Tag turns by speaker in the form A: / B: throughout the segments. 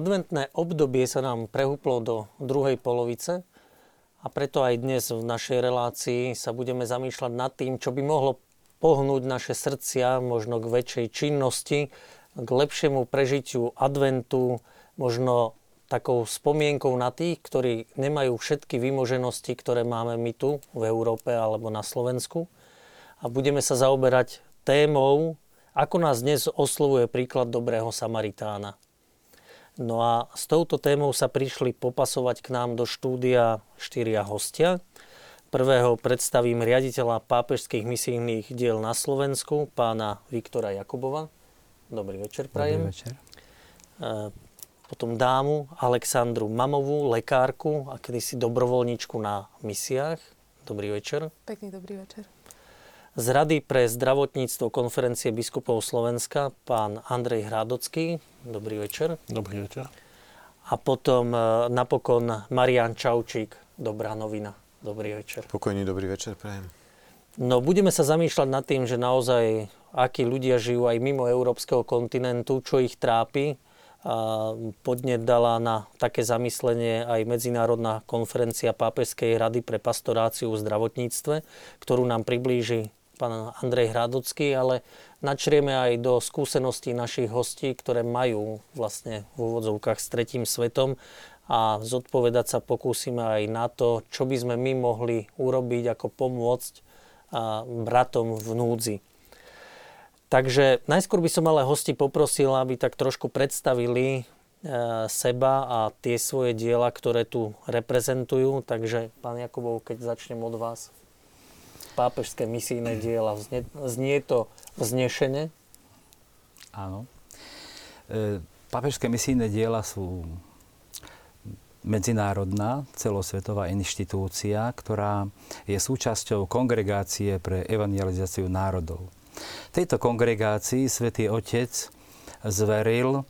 A: Adventné obdobie sa nám prehúplo do druhej polovice a preto aj dnes v našej relácii sa budeme zamýšľať nad tým, čo by mohlo pohnúť naše srdcia možno k väčšej činnosti, k lepšiemu prežitiu adventu, možno takou spomienkou na tých, ktorí nemajú všetky vymoženosti, ktoré máme my tu v Európe alebo na Slovensku. A budeme sa zaoberať témou, ako nás dnes oslovuje príklad dobrého Samaritána. No a s touto témou sa prišli popasovať k nám do štúdia štyria hostia. Prvého predstavím riaditeľa pápežských misijných diel na Slovensku, pána Viktora Jakubova. Dobrý večer, prajem.
B: Dobrý večer.
A: E, potom dámu Alexandru Mamovú, lekárku a kedysi dobrovoľničku na misiách. Dobrý večer.
C: Pekný dobrý večer.
A: Z Rady pre zdravotníctvo konferencie biskupov Slovenska pán Andrej Hrádocký. Dobrý večer.
D: Dobrý večer.
A: A potom e, napokon Marian Čaučík, Dobrá novina. Dobrý večer.
D: Pokojný dobrý večer, prajem.
A: No budeme sa zamýšľať nad tým, že naozaj akí ľudia žijú aj mimo európskeho kontinentu, čo ich trápi. A podnet dala na také zamyslenie aj Medzinárodná konferencia Pápežskej rady pre pastoráciu v zdravotníctve, ktorú nám priblíži pán Andrej Hradocký, ale načrieme aj do skúseností našich hostí, ktoré majú vlastne v úvodzovkách s tretím svetom a zodpovedať sa pokúsime aj na to, čo by sme my mohli urobiť, ako pomôcť bratom v núdzi. Takže najskôr by som ale hosti poprosil, aby tak trošku predstavili e, seba a tie svoje diela, ktoré tu reprezentujú. Takže, pán Jakubov, keď začnem od vás pápežské misijné diela. Znie, znie to vznešene?
B: Áno. E, pápežské misijné diela sú medzinárodná celosvetová inštitúcia, ktorá je súčasťou kongregácie pre evangelizáciu národov. Tejto kongregácii svätý Otec zveril e,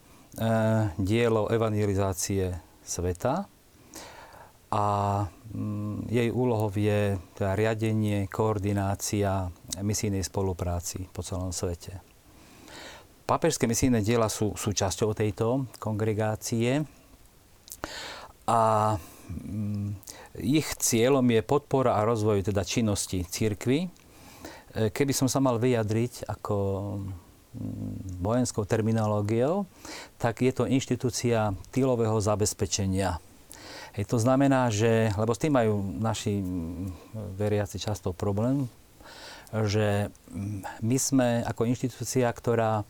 B: dielo evangelizácie sveta a jej úlohou je teda riadenie, koordinácia misijnej spolupráci po celom svete. Pápežské misijné diela sú súčasťou tejto kongregácie a mm, ich cieľom je podpora a rozvoj teda činnosti církvy. E, keby som sa mal vyjadriť ako mm, vojenskou terminológiou, tak je to inštitúcia týlového zabezpečenia Hej, to znamená, že, lebo s tým majú naši veriaci často problém, že my sme ako inštitúcia, ktorá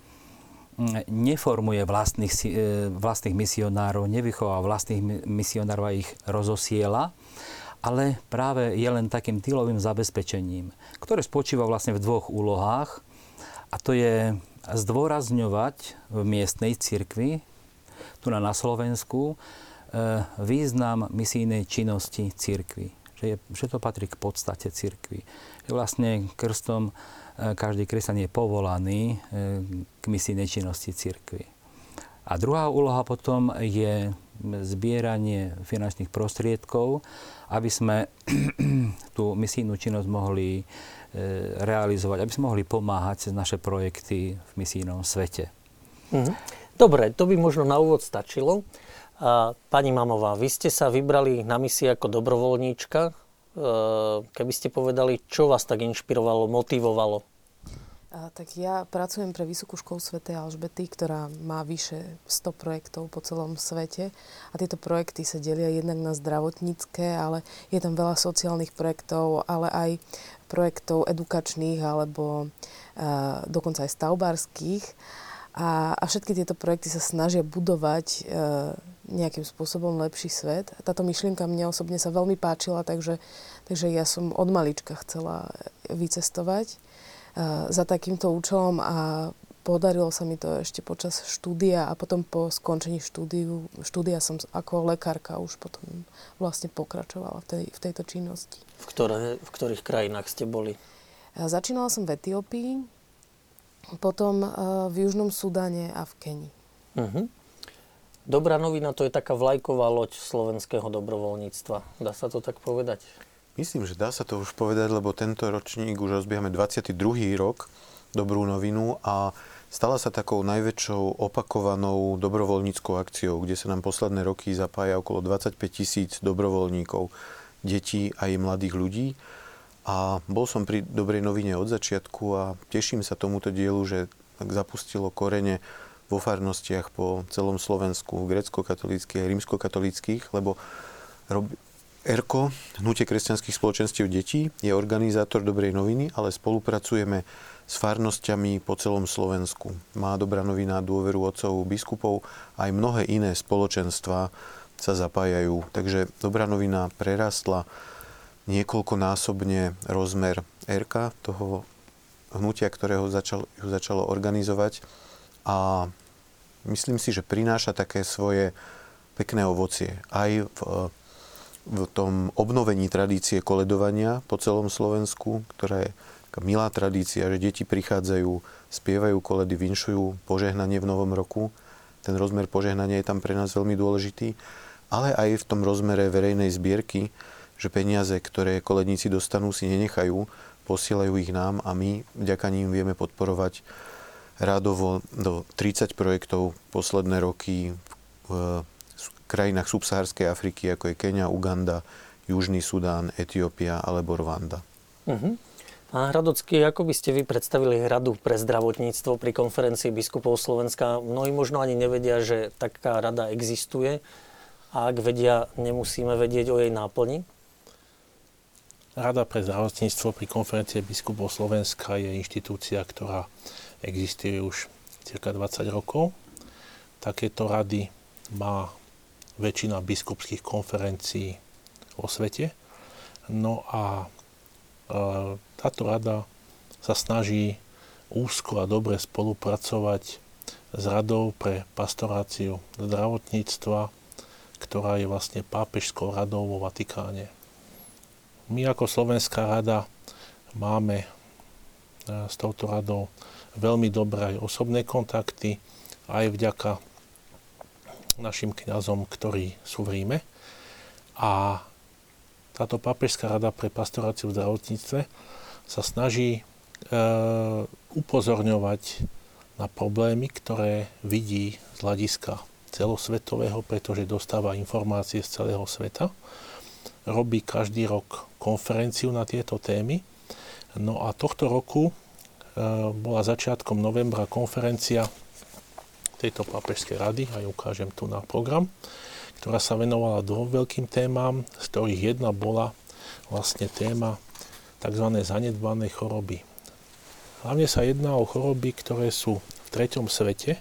B: neformuje vlastných, e, vlastných misionárov, nevychová vlastných misionárov a ich rozosiela, ale práve je len takým týlovým zabezpečením, ktoré spočíva vlastne v dvoch úlohách. A to je zdôrazňovať v miestnej cirkvi, tu na, Slovensku, význam misijnej činnosti církvy. Že, je, že to patrí k podstate církvy. Že vlastne krstom e, každý kresťan je povolaný e, k misijnej činnosti církvy. A druhá úloha potom je zbieranie finančných prostriedkov, aby sme tú misijnú činnosť mohli realizovať, aby sme mohli pomáhať cez naše projekty v misijnom svete.
A: Mhm. Dobre, to by možno na úvod stačilo. Pani Mamová, vy ste sa vybrali na misie ako dobrovoľníčka. E, keby ste povedali, čo vás tak inšpirovalo, motivovalo?
C: A, tak ja pracujem pre Vysokú školu Sv. Alžbety, ktorá má vyše 100 projektov po celom svete. A tieto projekty sa delia jednak na zdravotnícke, ale je tam veľa sociálnych projektov, ale aj projektov edukačných alebo a, dokonca aj stavbárskych. A, a všetky tieto projekty sa snažia budovať e, nejakým spôsobom lepší svet. Táto myšlienka mne osobne sa veľmi páčila, takže, takže ja som od malička chcela vycestovať uh, za takýmto účelom a podarilo sa mi to ešte počas štúdia a potom po skončení štúdiu, štúdia som ako lekárka už potom vlastne pokračovala v, tej, v tejto činnosti.
A: V, ktoré, v ktorých krajinách ste boli?
C: Uh, začínala som v Etiópii, potom uh, v Južnom Sudáne a v Kenii. Uh-huh.
A: Dobrá novina to je taká vlajková loď slovenského dobrovoľníctva. Dá sa to tak povedať?
D: Myslím, že dá sa to už povedať, lebo tento ročník už rozbiehame 22. rok dobrú novinu a stala sa takou najväčšou opakovanou dobrovoľníckou akciou, kde sa nám posledné roky zapája okolo 25 tisíc dobrovoľníkov, detí aj mladých ľudí. A bol som pri Dobrej novine od začiatku a teším sa tomuto dielu, že zapustilo korene vo farnostiach po celom Slovensku, grecko-katolíckých a rímsko-katolíckých, lebo rob, ERKO, Hnutie kresťanských spoločenstiev detí, je organizátor Dobrej noviny, ale spolupracujeme s farnosťami po celom Slovensku. Má Dobrá novina dôveru otcov biskupov, aj mnohé iné spoločenstva sa zapájajú. Takže Dobrá novina prerastla niekoľkonásobne rozmer ERKA, toho hnutia, ktorého začal, ju začalo organizovať a myslím si, že prináša také svoje pekné ovocie aj v v tom obnovení tradície koledovania po celom Slovensku, ktorá je taká milá tradícia, že deti prichádzajú, spievajú koledy, vinšujú požehnanie v novom roku. Ten rozmer požehnania je tam pre nás veľmi dôležitý, ale aj v tom rozmere verejnej zbierky, že peniaze, ktoré koledníci dostanú, si nenechajú, posielajú ich nám a my vďaka ním vieme podporovať rádovo do 30 projektov posledné roky v krajinách subsahárskej Afriky, ako je Kenia, Uganda, Južný Sudán, Etiópia alebo Rwanda.
A: Uh-huh. Pán Hradocký, ako by ste vy predstavili Radu pre zdravotníctvo pri konferencii biskupov Slovenska? Mnohí možno ani nevedia, že taká rada existuje a ak vedia, nemusíme vedieť o jej náplni?
E: Rada pre zdravotníctvo pri konferencii biskupov Slovenska je inštitúcia, ktorá existuje už cirka 20 rokov. Takéto rady má väčšina biskupských konferencií vo svete. No a e, táto rada sa snaží úzko a dobre spolupracovať s Radou pre pastoráciu zdravotníctva, ktorá je vlastne pápežskou radou vo Vatikáne. My ako Slovenská rada máme e, s touto radou veľmi dobré aj osobné kontakty, aj vďaka našim kňazom, ktorí sú v Ríme. A táto pápežská rada pre pastoráciu v zdravotníctve sa snaží e, upozorňovať na problémy, ktoré vidí z hľadiska celosvetového, pretože dostáva informácie z celého sveta. Robí každý rok konferenciu na tieto témy. No a tohto roku bola začiatkom novembra konferencia tejto pápežskej rady, aj ukážem tu na program, ktorá sa venovala dvom veľkým témam, z ktorých jedna bola vlastne téma tzv. zanedbané choroby. Hlavne sa jedná o choroby, ktoré sú v treťom svete.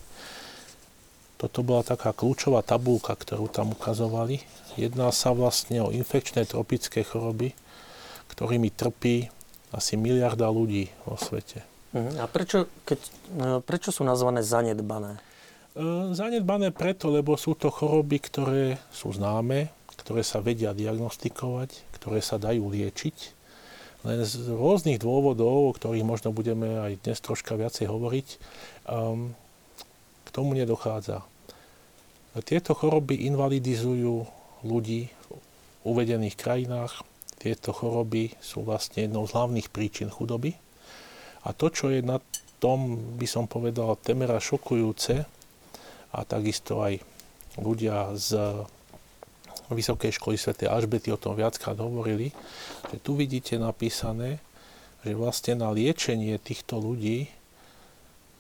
E: Toto bola taká kľúčová tabulka, ktorú tam ukazovali. Jedná sa vlastne o infekčné tropické choroby, ktorými trpí asi miliarda ľudí vo svete.
A: Mhm. A prečo, keď, e, prečo sú nazvané zanedbané?
E: E, zanedbané preto, lebo sú to choroby, ktoré sú známe, ktoré sa vedia diagnostikovať, ktoré sa dajú liečiť. Len z rôznych dôvodov, o ktorých možno budeme aj dnes troška viacej hovoriť, um, k tomu nedochádza. Tieto choroby invalidizujú ľudí v uvedených krajinách. Tieto choroby sú vlastne jednou z hlavných príčin chudoby. A to, čo je na tom, by som povedal, temera šokujúce, a takisto aj ľudia z Vysokej školy Sv. Alžbety o tom viackrát hovorili, že tu vidíte napísané, že vlastne na liečenie týchto ľudí,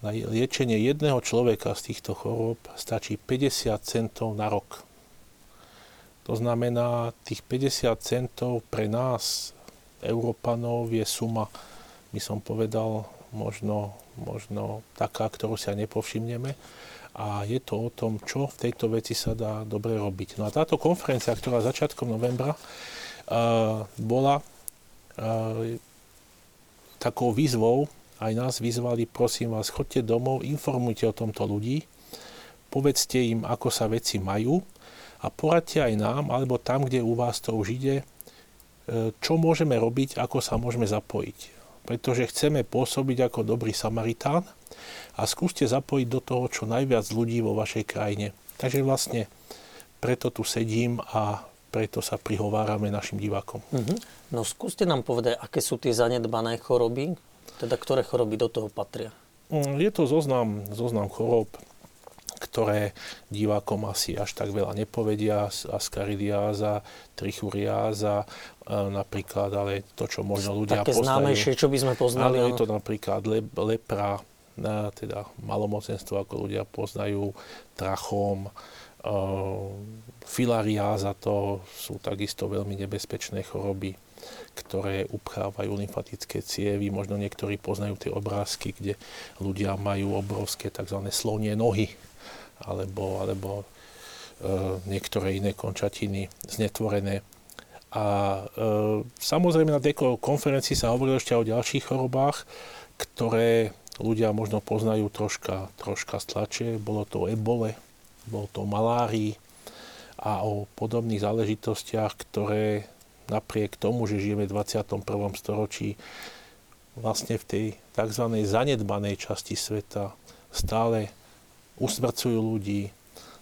E: na liečenie jedného človeka z týchto chorób stačí 50 centov na rok. To znamená, tých 50 centov pre nás, Európanov, je suma, by som povedal, možno, možno taká, ktorú si nepovšimneme a je to o tom, čo v tejto veci sa dá dobre robiť. No a táto konferencia, ktorá začiatkom novembra uh, bola uh, takou výzvou, aj nás vyzvali, prosím vás, chodte domov, informujte o tomto ľudí, povedzte im, ako sa veci majú a poradte aj nám, alebo tam, kde u vás to už ide, uh, čo môžeme robiť, ako sa môžeme zapojiť. Pretože chceme pôsobiť ako dobrý Samaritán, a skúste zapojiť do toho čo najviac ľudí vo vašej krajine. Takže vlastne preto tu sedím a preto sa prihovárame našim divákom.
A: Uh-huh. No skúste nám povedať, aké sú tie zanedbané choroby, teda ktoré choroby do toho patria.
E: Mm, je to zoznam, zoznam chorób, ktoré divákom asi až tak veľa nepovedia, askaridiáza, trichuriáza, napríklad, ale to, čo možno ľudia
A: Také poznajú. známejšie, čo by sme poznali.
E: Ale je to napríklad le, lepra, teda malomocenstvo, ako ľudia poznajú, trachom, filariáza, to sú takisto veľmi nebezpečné choroby ktoré upchávajú lymfatické cievy. Možno niektorí poznajú tie obrázky, kde ľudia majú obrovské tzv. slonie nohy alebo, alebo e, niektoré iné končatiny znetvorené. A e, samozrejme na tej konferencii sa hovorilo ešte o ďalších chorobách, ktoré ľudia možno poznajú troška, troška stlače. Bolo to ebole, bolo to malárii a o podobných záležitostiach, ktoré napriek tomu, že žijeme v 21. storočí, vlastne v tej tzv. zanedbanej časti sveta stále usmrcujú ľudí,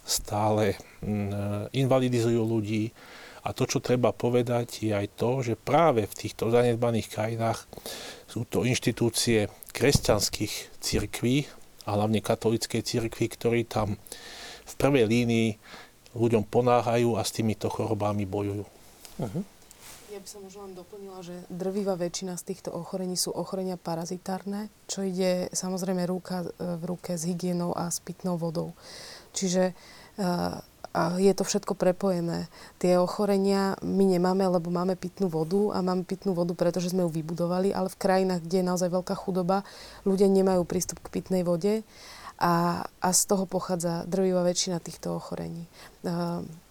E: stále mm, invalidizujú ľudí. A to, čo treba povedať, je aj to, že práve v týchto zanedbaných krajinách sú to inštitúcie kresťanských cirkví a hlavne katolíckej cirkvi, ktorí tam v prvej línii ľuďom ponáhajú a s týmito chorobami bojujú. Uh-huh.
C: Ja by som možno len doplnila, že drvivá väčšina z týchto ochorení sú ochorenia parazitárne, čo ide samozrejme ruka v ruke s hygienou a s pitnou vodou. Čiže a je to všetko prepojené. Tie ochorenia my nemáme, lebo máme pitnú vodu a máme pitnú vodu, pretože sme ju vybudovali, ale v krajinách, kde je naozaj veľká chudoba, ľudia nemajú prístup k pitnej vode a, a z toho pochádza drvivá väčšina týchto ochorení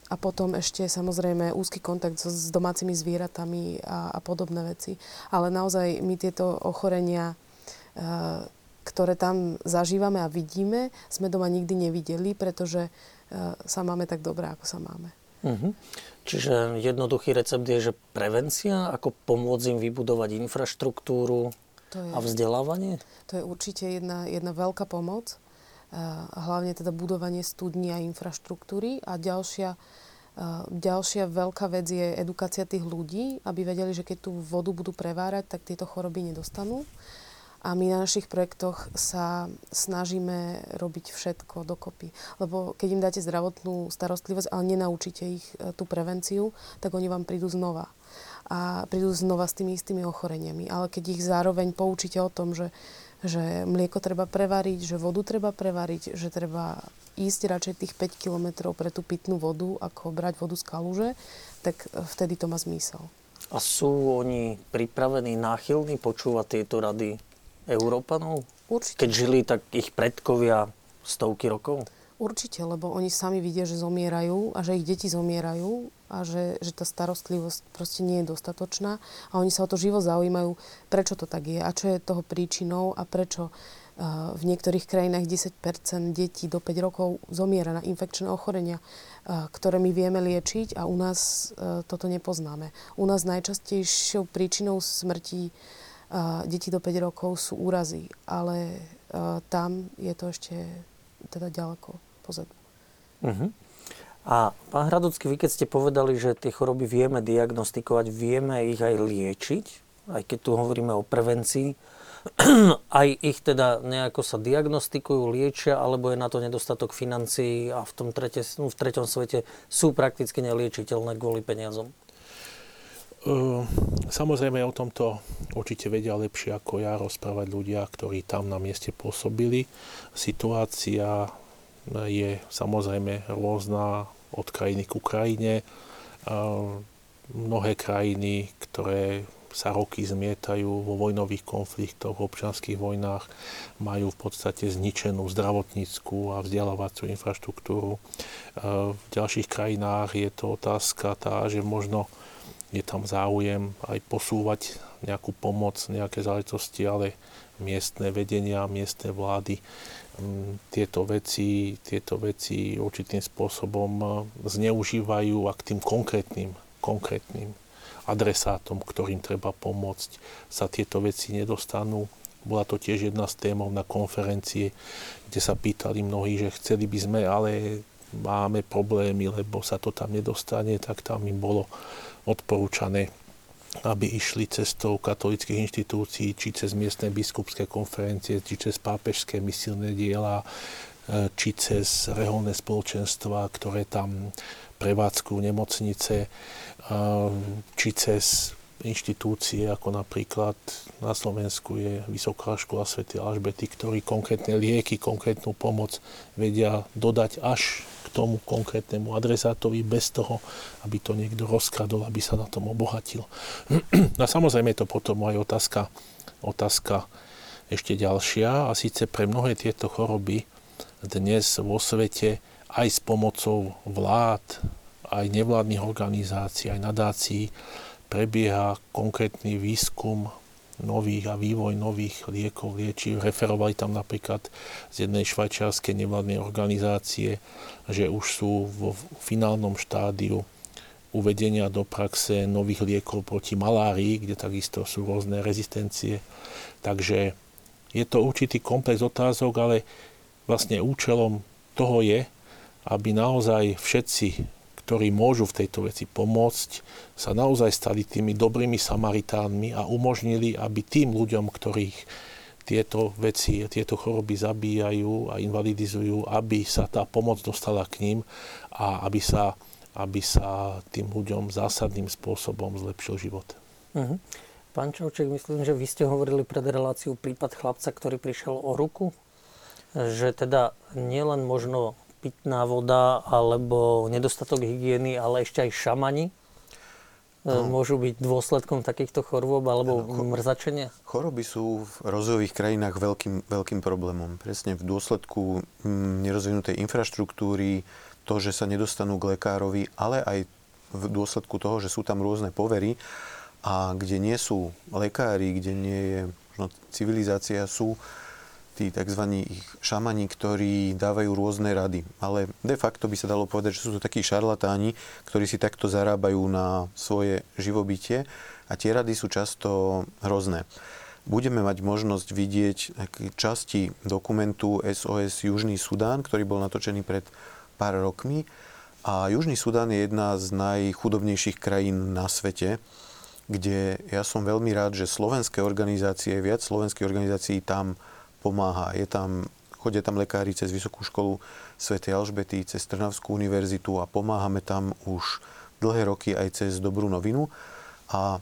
C: a potom ešte samozrejme úzky kontakt so, s domácimi zvieratami a, a podobné veci. Ale naozaj my tieto ochorenia, ktoré tam zažívame a vidíme, sme doma nikdy nevideli, pretože sa máme tak dobré, ako sa máme.
A: Uh-huh. Čiže jednoduchý recept je, že prevencia, ako pomôcť im vybudovať infraštruktúru to je, a vzdelávanie?
C: To je určite jedna, jedna veľká pomoc hlavne teda budovanie studní a infraštruktúry. A ďalšia, ďalšia veľká vec je edukácia tých ľudí, aby vedeli, že keď tú vodu budú prevárať, tak tieto choroby nedostanú. A my na našich projektoch sa snažíme robiť všetko dokopy. Lebo keď im dáte zdravotnú starostlivosť, ale nenaučíte ich e, tú prevenciu, tak oni vám prídu znova. A prídu znova s tými istými ochoreniami. Ale keď ich zároveň poučíte o tom, že že mlieko treba prevariť, že vodu treba prevariť, že treba ísť radšej tých 5 kilometrov pre tú pitnú vodu, ako brať vodu z kaluže, tak e, vtedy to má zmysel.
A: A sú oni pripravení, náchylní počúvať tieto rady Európanov?
C: Určite.
A: Keď žili tak ich predkovia stovky rokov?
C: Určite, lebo oni sami vidia, že zomierajú a že ich deti zomierajú a že, že tá starostlivosť proste nie je dostatočná a oni sa o to živo zaujímajú, prečo to tak je a čo je toho príčinou a prečo uh, v niektorých krajinách 10% detí do 5 rokov zomiera na infekčné ochorenia, uh, ktoré my vieme liečiť a u nás uh, toto nepoznáme. U nás najčastejšou príčinou smrti detí do 5 rokov sú úrazy, ale tam je to ešte teda ďaleko pozadu. Uh-huh.
A: A pán Hradocký, vy keď ste povedali, že tie choroby vieme diagnostikovať, vieme ich aj liečiť, aj keď tu hovoríme o prevencii, aj ich teda nejako sa diagnostikujú, liečia, alebo je na to nedostatok financií a v tom trete, no, v treťom svete sú prakticky neliečiteľné kvôli peniazom?
E: Samozrejme o tomto určite vedia lepšie ako ja rozprávať ľudia, ktorí tam na mieste pôsobili. Situácia je samozrejme rôzna od krajiny ku krajine. Mnohé krajiny, ktoré sa roky zmietajú vo vojnových konfliktoch, v občanských vojnách, majú v podstate zničenú zdravotníckú a vzdelávaciu infraštruktúru. V ďalších krajinách je to otázka tá, že možno je tam záujem aj posúvať nejakú pomoc, nejaké záležitosti, ale miestne vedenia, miestne vlády mm, tieto veci, tieto veci určitým spôsobom e, zneužívajú a k tým konkrétnym, konkrétnym adresátom, ktorým treba pomôcť, sa tieto veci nedostanú. Bola to tiež jedna z témov na konferencie, kde sa pýtali mnohí, že chceli by sme, ale máme problémy, lebo sa to tam nedostane, tak tam im bolo odporúčané aby išli cestou katolických inštitúcií, či cez miestne biskupské konferencie, či cez pápežské misilné diela, e, či cez reholné spoločenstva, ktoré tam prevádzkujú nemocnice, e, či cez inštitúcie, ako napríklad na Slovensku je Vysoká škola Sv. Alžbety, ktorí konkrétne lieky, konkrétnu pomoc vedia dodať až tomu konkrétnemu adresátovi bez toho, aby to niekto rozkradol, aby sa na tom obohatil. a samozrejme je to potom aj otázka, otázka ešte ďalšia a síce pre mnohé tieto choroby dnes vo svete aj s pomocou vlád, aj nevládnych organizácií, aj nadácií prebieha konkrétny výskum nových a vývoj nových liekov, liečiv. Referovali tam napríklad z jednej švajčiarskej nevládnej organizácie, že už sú vo finálnom štádiu uvedenia do praxe nových liekov proti malárii, kde takisto sú rôzne rezistencie. Takže je to určitý komplex otázok, ale vlastne účelom toho je, aby naozaj všetci ktorí môžu v tejto veci pomôcť, sa naozaj stali tými dobrými Samaritánmi a umožnili, aby tým ľuďom, ktorých tieto veci, tieto choroby zabíjajú a invalidizujú, aby sa tá pomoc dostala k ním a aby sa, aby sa tým ľuďom zásadným spôsobom zlepšil život. Uh-huh.
A: Pán Čauček, myslím, že vy ste hovorili pred reláciu prípad chlapca, ktorý prišiel o ruku, že teda nielen možno pitná voda alebo nedostatok hygieny, ale ešte aj šamani no. môžu byť dôsledkom takýchto chorôb alebo no, mrzačenia?
D: Choroby sú v rozvojových krajinách veľkým, veľkým problémom. Presne v dôsledku mm, nerozvinutej infraštruktúry, to, že sa nedostanú k lekárovi, ale aj v dôsledku toho, že sú tam rôzne povery a kde nie sú lekári, kde nie je možno civilizácia, sú tí tzv. šamani, ktorí dávajú rôzne rady. Ale de facto by sa dalo povedať, že sú to takí šarlatáni, ktorí si takto zarábajú na svoje živobytie a tie rady sú často hrozné. Budeme mať možnosť vidieť časti dokumentu SOS Južný Sudán, ktorý bol natočený pred pár rokmi. A Južný Sudán je jedna z najchudobnejších krajín na svete, kde ja som veľmi rád, že slovenské organizácie, viac slovenských organizácií tam pomáha. Je tam, chodia tam lekári cez Vysokú školu Sv. Alžbety, cez Trnavskú univerzitu a pomáhame tam už dlhé roky aj cez Dobrú novinu. A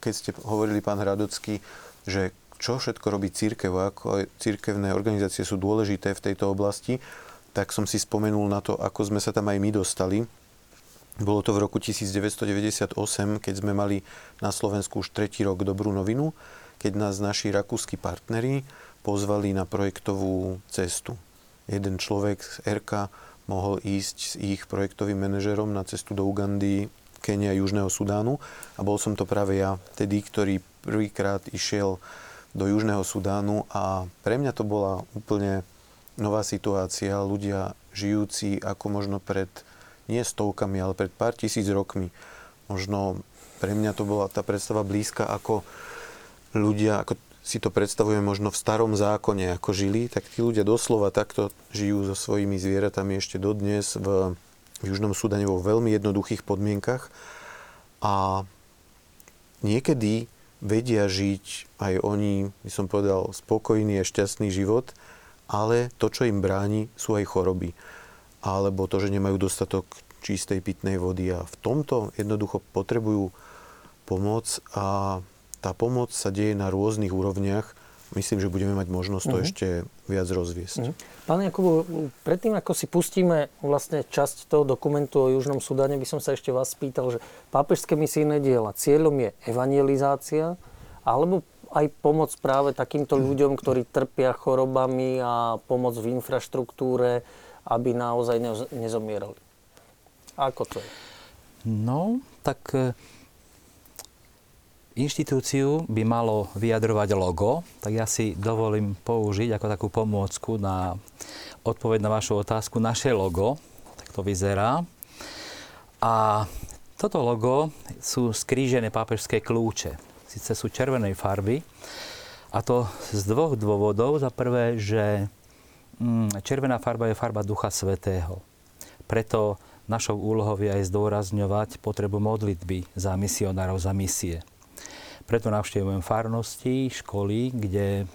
D: keď ste hovorili, pán Hradocký, že čo všetko robí církev, ako církevné organizácie sú dôležité v tejto oblasti, tak som si spomenul na to, ako sme sa tam aj my dostali. Bolo to v roku 1998, keď sme mali na Slovensku už tretí rok dobrú novinu, keď nás naši rakúsky partneri pozvali na projektovú cestu. Jeden človek z RK mohol ísť s ich projektovým manažerom na cestu do Ugandy, Kenia, Južného Sudánu a bol som to práve ja, tedy, ktorý prvýkrát išiel do Južného Sudánu a pre mňa to bola úplne nová situácia. Ľudia žijúci ako možno pred nie stovkami, ale pred pár tisíc rokmi. Možno pre mňa to bola tá predstava blízka ako ľudia, ako si to predstavujeme možno v starom zákone, ako žili, tak tí ľudia doslova takto žijú so svojimi zvieratami ešte dodnes v, v Južnom Sudane vo veľmi jednoduchých podmienkach. A niekedy vedia žiť aj oni, by som povedal, spokojný a šťastný život, ale to, čo im bráni, sú aj choroby. Alebo to, že nemajú dostatok čistej pitnej vody a v tomto jednoducho potrebujú pomoc a tá pomoc sa deje na rôznych úrovniach. Myslím, že budeme mať možnosť to uh-huh. ešte viac rozviesť. Uh-huh.
A: Pán Jakubu, predtým ako si pustíme vlastne časť toho dokumentu o Južnom Sudáne, by som sa ešte vás spýtal, že pápežské misijné diela, cieľom je evangelizácia, alebo aj pomoc práve takýmto mhm. ľuďom, ktorí trpia chorobami a pomoc v infraštruktúre, aby naozaj nezomierali. Ako to je?
B: No, tak inštitúciu by malo vyjadrovať logo, tak ja si dovolím použiť ako takú pomôcku na odpoveď na vašu otázku naše logo. Tak to vyzerá. A toto logo sú skrížené pápežské kľúče. Sice sú červenej farby. A to z dvoch dôvodov. Za prvé, že mm, červená farba je farba Ducha Svetého. Preto našou úlohou je aj zdôrazňovať potrebu modlitby za misionárov, za misie. Preto navštevujem farnosti, školy, kde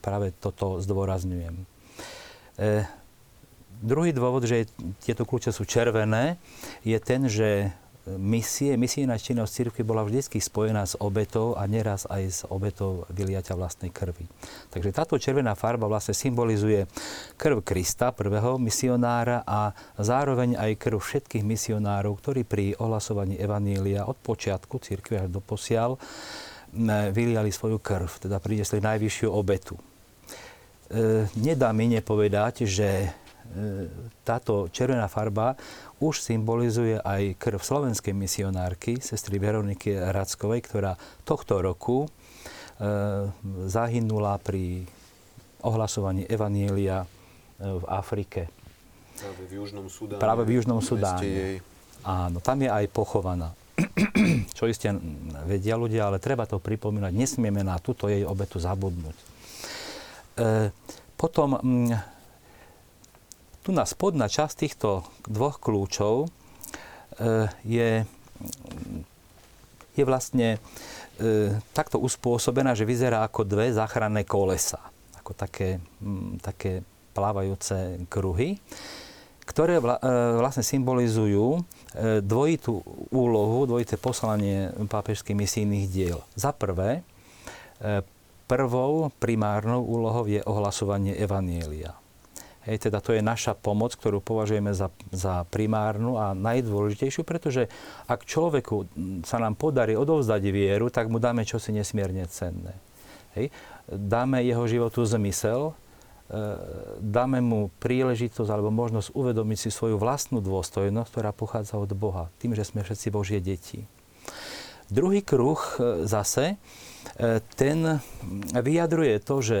B: práve toto zdôrazňujem. Druhý dôvod, že tieto kľúče sú červené, je ten, že misie, misijná činnosť cirkvi bola vždy spojená s obetou a neraz aj s obetou vyliaťa vlastnej krvi. Takže táto červená farba vlastne symbolizuje krv Krista, prvého misionára a zároveň aj krv všetkých misionárov, ktorí pri ohlasovaní Evanília od počiatku cirkvi až do posiaľ vyliali svoju krv, teda priniesli najvyššiu obetu. E, nedá mi nepovedať, že e, táto červená farba už symbolizuje aj krv slovenskej misionárky, sestry Veroniky Rackovej, ktorá tohto roku e, zahynula pri ohlasovaní Evanielia v Afrike.
D: Práve v Južnom Sudáne.
B: Práve v Južnom Sudáne. Jej. Áno, tam je aj pochovaná. Čo iste vedia ľudia, ale treba to pripomínať. Nesmieme na túto jej obetu zabudnúť. E, potom tu na spodná časť týchto dvoch kľúčov e, je, je vlastne e, takto uspôsobená, že vyzerá ako dve záchranné kolesa. Ako také, také plávajúce kruhy, ktoré e, vlastne symbolizujú dvojitú úlohu, dvojité poslanie pápežských misijných diel. Za prvé, prvou primárnou úlohou je ohlasovanie Evanielia. Hej, teda to je naša pomoc, ktorú považujeme za, za primárnu a najdôležitejšiu, pretože ak človeku sa nám podarí odovzdať vieru, tak mu dáme čosi nesmierne cenné. Hej. Dáme jeho životu zmysel, e, dáme mu príležitosť alebo možnosť uvedomiť si svoju vlastnú dôstojnosť, ktorá pochádza od Boha, tým, že sme všetci Božie deti. Druhý kruh e, zase E, ten vyjadruje to, že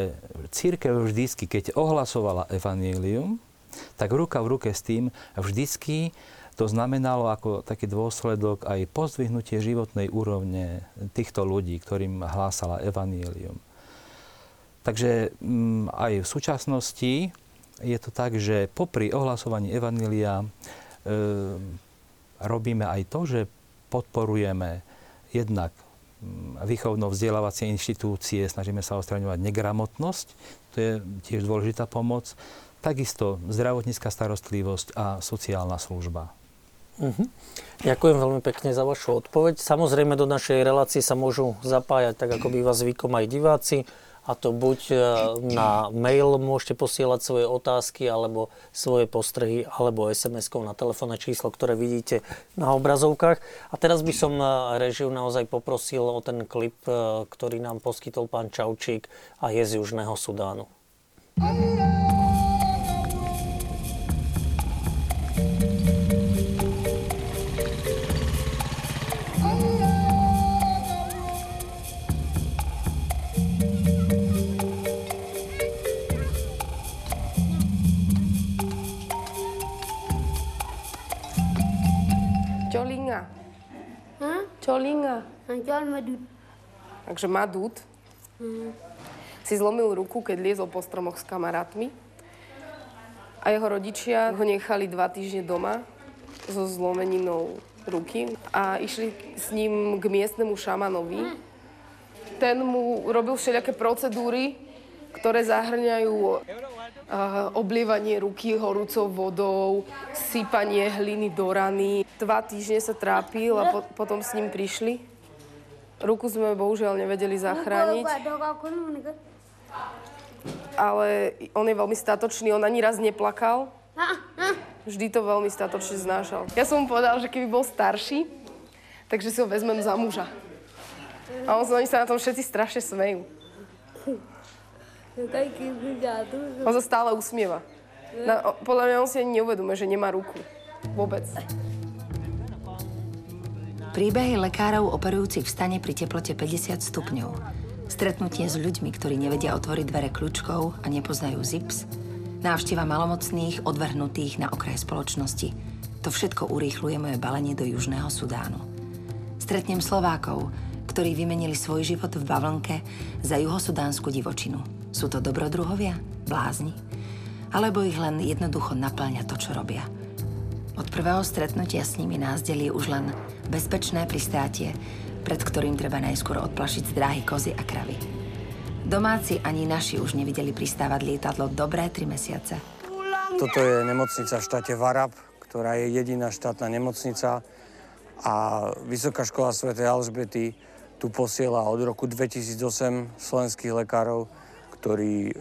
B: církev vždycky, keď ohlasovala evanílium, tak ruka v ruke s tým vždycky to znamenalo ako taký dôsledok aj pozdvihnutie životnej úrovne týchto ľudí, ktorým hlásala evanílium. Takže m, mm, aj v súčasnosti je to tak, že popri ohlasovaní evanília e, robíme aj to, že podporujeme jednak výchovno-vzdelávacie inštitúcie, snažíme sa odstraňovať negramotnosť, to je tiež dôležitá pomoc. Takisto zdravotnícka starostlivosť a sociálna služba.
A: Uh-huh. Ďakujem veľmi pekne za vašu odpoveď. Samozrejme do našej relácie sa môžu zapájať, tak ako býva zvykom aj diváci a to buď e, na mail môžete posielať svoje otázky alebo svoje postrehy alebo SMS-kou na telefónne číslo, ktoré vidíte na obrazovkách. A teraz by som e, režiu naozaj poprosil o ten klip, e, ktorý nám poskytol pán Čaučík a je z Južného Sudánu.
F: Čolinga. Čol Madut.
G: Takže Madut hmm. si zlomil ruku, keď liezol po stromoch s kamarátmi. A jeho rodičia ho nechali dva týždne doma so zlomeninou ruky a išli s ním k miestnemu šamanovi. Ten mu robil všelijaké procedúry, ktoré zahrňajú oblievanie ruky horúcou vodou, sypanie hliny do rany. Dva týždne sa trápil a po, potom s ním prišli. Ruku sme bohužiaľ nevedeli zachrániť. Ale on je veľmi statočný, on ani raz neplakal. Vždy to veľmi statočne znášal. Ja som mu povedal, že keby bol starší, takže si ho vezmem za muža. A on, oni sa na tom všetci strašne smejú. On sa stále usmieva. Na, podľa mňa on si ani neuvedomuje, že nemá ruku. Vôbec.
H: Príbehy lekárov operujúcich v stane pri teplote 50 stupňov. Stretnutie s ľuďmi, ktorí nevedia otvoriť dvere kľúčkou a nepoznajú zips. Návšteva malomocných, odvrhnutých na okraj spoločnosti. To všetko urýchluje moje balenie do Južného Sudánu. Stretnem Slovákov, ktorí vymenili svoj život v bavlnke za juhosudánsku divočinu. Sú to dobrodruhovia? Blázni? Alebo ich len jednoducho naplňa to, čo robia? Od prvého stretnutia s nimi nás delí už len bezpečné pristátie, pred ktorým treba najskôr odplašiť z dráhy kozy a kravy. Domáci ani naši už nevideli pristávať lietadlo dobré tri mesiace.
I: Toto je nemocnica v štáte Varab, ktorá je jediná štátna nemocnica a Vysoká škola Sv. Alžbety tu posiela od roku 2008 slovenských lekárov, ktorí e,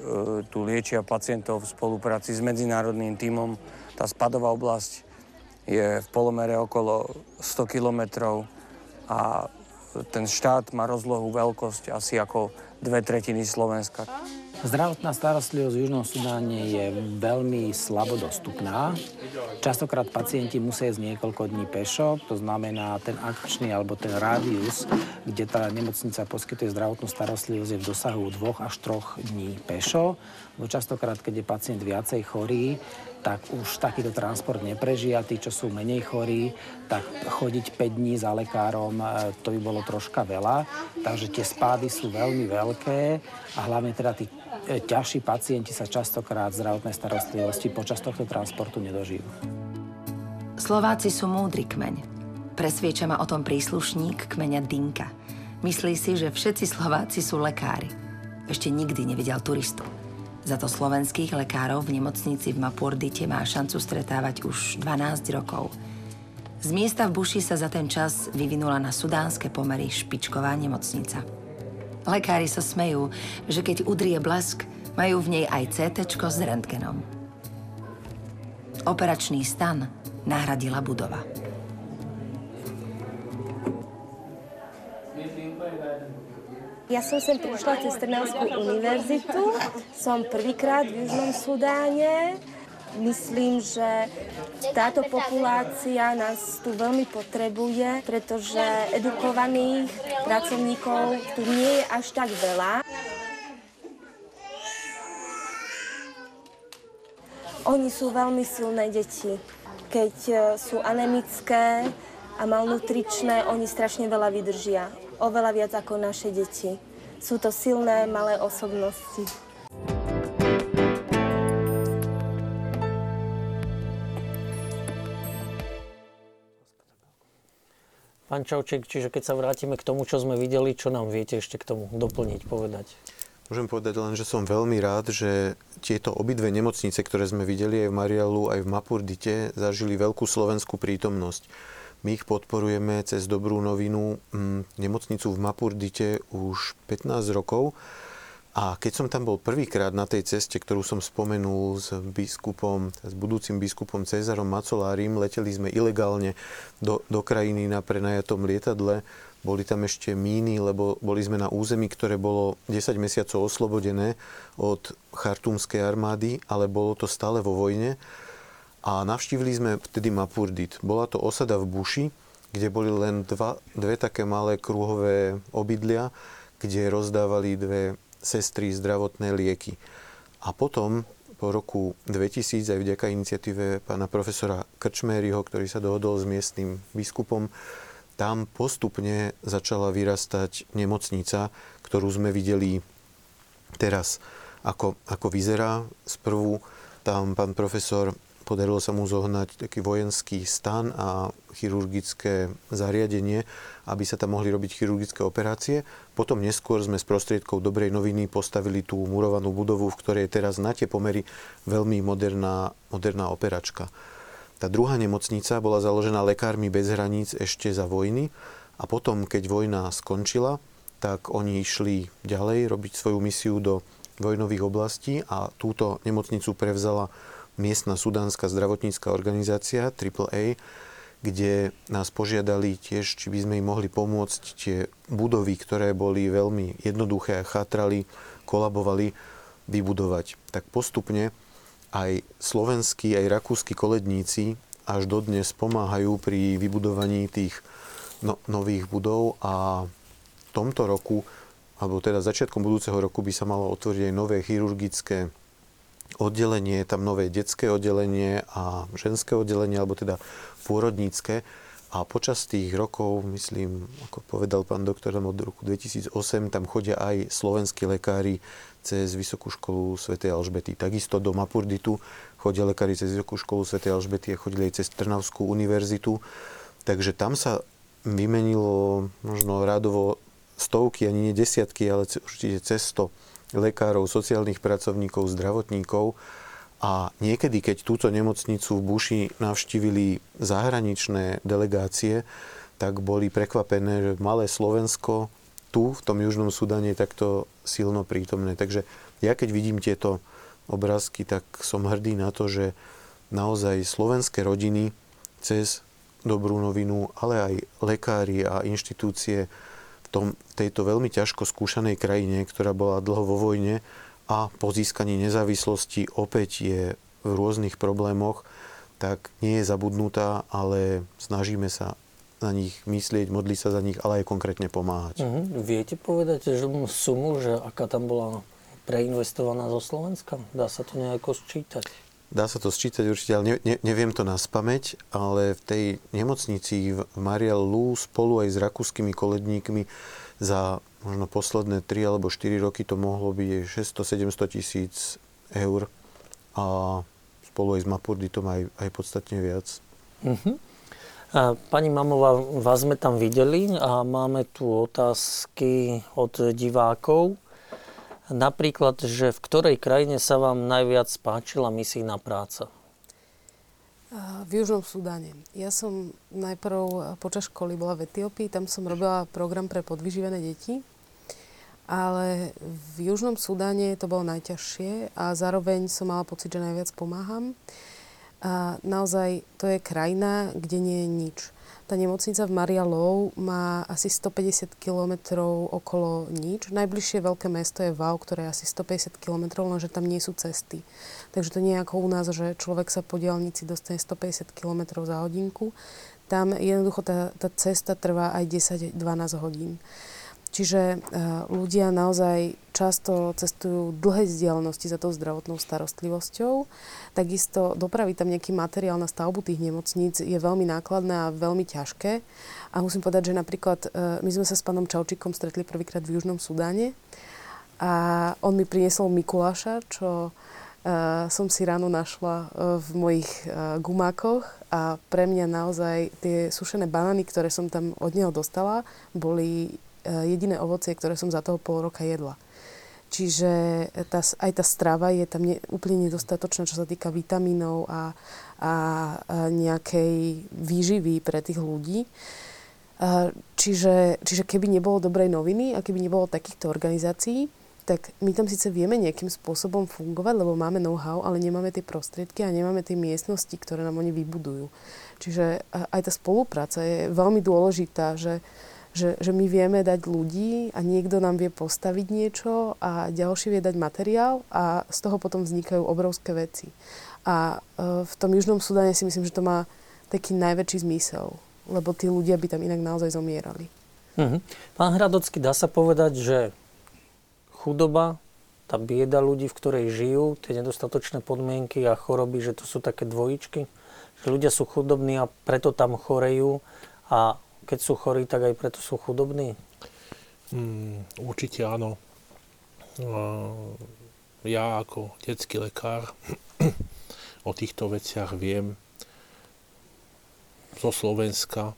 I: tu liečia pacientov v spolupráci s medzinárodným tímom. Tá spadová oblasť je v polomere okolo 100 kilometrov a ten štát má rozlohu veľkosť asi ako dve tretiny Slovenska.
J: Zdravotná starostlivosť v Južnom Sudáne je veľmi slabo dostupná. Častokrát pacienti musia ísť niekoľko dní pešo, to znamená ten akčný alebo ten rádius, kde tá nemocnica poskytuje zdravotnú starostlivosť je v dosahu dvoch až troch dní pešo. No častokrát, keď je pacient viacej chorý, tak už takýto transport neprežia. Tí, čo sú menej chorí, tak chodiť 5 dní za lekárom, e, to by bolo troška veľa. Takže tie spády sú veľmi veľké a hlavne teda tí ťažší pacienti sa častokrát zdravotnej starostlivosti počas tohto transportu nedožijú.
H: Slováci sú múdry kmeň. Presvieča ma o tom príslušník kmeňa Dinka. Myslí si, že všetci Slováci sú lekári. Ešte nikdy nevidel turistu. Za to slovenských lekárov v nemocnici v Mapurdite má šancu stretávať už 12 rokov. Z miesta v Buši sa za ten čas vyvinula na sudánske pomery špičková nemocnica. Lekári sa smejú, že keď udrie blesk, majú v nej aj CT s rentgenom. Operačný stan nahradila budova.
K: Ja som sem prišla cez Trnavskú univerzitu, som prvýkrát v Južnom Sudáne. Myslím, že táto populácia nás tu veľmi potrebuje, pretože edukovaných pracovníkov tu nie je až tak veľa. Oni sú veľmi silné deti. Keď e, sú anemické a malnutričné, oni strašne veľa vydržia oveľa viac ako naše deti. Sú to silné, malé osobnosti.
A: Pán Čauček, čiže keď sa vrátime k tomu, čo sme videli, čo nám viete ešte k tomu doplniť, povedať?
D: Môžem povedať len, že som veľmi rád, že tieto obidve nemocnice, ktoré sme videli aj v Marialu, aj v Mapurdite, zažili veľkú slovenskú prítomnosť. My ich podporujeme cez dobrú novinu mm, nemocnicu v Mapurdite už 15 rokov. A keď som tam bol prvýkrát na tej ceste, ktorú som spomenul s biskupom, s budúcim biskupom Cezarom Macolárim, leteli sme ilegálne do, do krajiny na prenajatom lietadle. Boli tam ešte míny, lebo boli sme na území, ktoré bolo 10 mesiacov oslobodené od chartúmskej armády, ale bolo to stále vo vojne. A navštívili sme vtedy Mapurdit. Bola to osada v Buši, kde boli len dva, dve také malé kruhové obydlia, kde rozdávali dve sestry zdravotné lieky. A potom po roku 2000 aj vďaka iniciatíve pána profesora Krčméryho, ktorý sa dohodol s miestnym biskupom, tam postupne začala vyrastať nemocnica, ktorú sme videli teraz, ako, ako vyzerá. Sprvu tam pán profesor Podarilo sa mu zohnať taký vojenský stan a chirurgické zariadenie, aby sa tam mohli robiť chirurgické operácie. Potom neskôr sme s prostriedkou dobrej noviny postavili tú murovanú budovu, v ktorej je teraz na tie pomery veľmi moderná, moderná operačka. Tá druhá nemocnica bola založená lekármi bez hraníc ešte za vojny a potom, keď vojna skončila, tak oni išli ďalej robiť svoju misiu do vojnových oblastí a túto nemocnicu prevzala miestna sudánska zdravotnícka organizácia AAA, kde nás požiadali tiež, či by sme im mohli pomôcť tie budovy, ktoré boli veľmi jednoduché a chátrali, kolabovali, vybudovať. Tak postupne aj slovenskí, aj rakúsky koledníci až dodnes pomáhajú pri vybudovaní tých no, nových budov a v tomto roku, alebo teda začiatkom budúceho roku by sa malo otvoriť aj nové chirurgické oddelenie, tam nové detské oddelenie a ženské oddelenie, alebo teda pôrodnícke. A počas tých rokov, myslím, ako povedal pán doktor, od roku 2008 tam chodia aj slovenskí lekári cez Vysokú školu Sv. Alžbety. Takisto do Mapurditu chodia lekári cez Vysokú školu Sv. Alžbety a chodili aj cez Trnavskú univerzitu. Takže tam sa vymenilo možno rádovo stovky, ani nie desiatky, ale určite cez 100 lekárov, sociálnych pracovníkov, zdravotníkov. A niekedy, keď túto nemocnicu v Buši navštívili zahraničné delegácie, tak boli prekvapené, že malé Slovensko tu, v tom Južnom Sudane, je takto silno prítomné. Takže ja keď vidím tieto obrázky, tak som hrdý na to, že naozaj slovenské rodiny cez dobrú novinu, ale aj lekári a inštitúcie tom, tejto veľmi ťažko skúšanej krajine, ktorá bola dlho vo vojne a po získaní nezávislosti opäť je v rôznych problémoch, tak nie je zabudnutá, ale snažíme sa na nich myslieť, modliť sa za nich, ale aj konkrétne pomáhať.
A: Uh-huh. Viete povedať že sumu, že aká tam bola preinvestovaná zo Slovenska? Dá sa to nejako sčítať?
D: Dá sa to sčítať určite, ale ne, ne, neviem to na spameť, ale v tej nemocnici v Marial Lu spolu aj s rakúskymi koledníkmi za možno posledné 3 alebo 4 roky to mohlo byť 600-700 tisíc eur a spolu aj s Mapurditom aj, aj podstatne viac.
A: Uh-huh. Pani Mamová, vás sme tam videli a máme tu otázky od divákov. Napríklad, že v ktorej krajine sa vám najviac páčila misijná práca?
C: V Južnom Sudáne. Ja som najprv počas školy bola v Etiópii, tam som robila program pre podvyživené deti, ale v Južnom Sudáne to bolo najťažšie a zároveň som mala pocit, že najviac pomáham. A naozaj to je krajina, kde nie je nič. Tá nemocnica v Maria Low má asi 150 km okolo nič. Najbližšie veľké mesto je Vau, ktoré je asi 150 km, lenže tam nie sú cesty. Takže to nie je ako u nás, že človek sa po diálnici dostane 150 km za hodinku. Tam jednoducho tá, tá cesta trvá aj 10-12 hodín. Čiže uh, ľudia naozaj často cestujú dlhé vzdialenosti za tou zdravotnou starostlivosťou. Takisto dopraviť tam nejaký materiál na stavbu tých nemocníc je veľmi nákladné a veľmi ťažké. A musím povedať, že napríklad uh, my sme sa s pánom Čaučikom stretli prvýkrát v Južnom Sudáne a on mi priniesol Mikuláša, čo uh, som si ráno našla v mojich gumákoch a pre mňa naozaj tie sušené banány, ktoré som tam od neho dostala, boli Eh, jediné ovocie, ktoré som za toho pol roka jedla. Čiže tá, aj tá strava je tam ne, úplne nedostatočná, čo sa týka vitamínov a, a, a nejakej výživy pre tých ľudí. A, čiže, čiže keby nebolo dobrej noviny a keby nebolo takýchto organizácií, tak my tam síce vieme nejakým spôsobom fungovať, lebo máme know-how, ale nemáme tie prostriedky a nemáme tie miestnosti, ktoré nám oni vybudujú. Čiže aj tá spolupráca je veľmi dôležitá, že, že, že my vieme dať ľudí a niekto nám vie postaviť niečo a ďalší vie dať materiál a z toho potom vznikajú obrovské veci. A e, v tom Južnom Sudáne si myslím, že to má taký najväčší zmysel, lebo tí ľudia by tam inak naozaj zomierali.
A: Mhm. Pán Hradocký, dá sa povedať, že chudoba, tá bieda ľudí, v ktorej žijú, tie nedostatočné podmienky a choroby, že to sú také dvojičky, že ľudia sú chudobní a preto tam chorejú a keď sú chorí, tak aj preto sú chudobní?
E: Mm, určite áno. Ja ako detský lekár o týchto veciach viem zo Slovenska,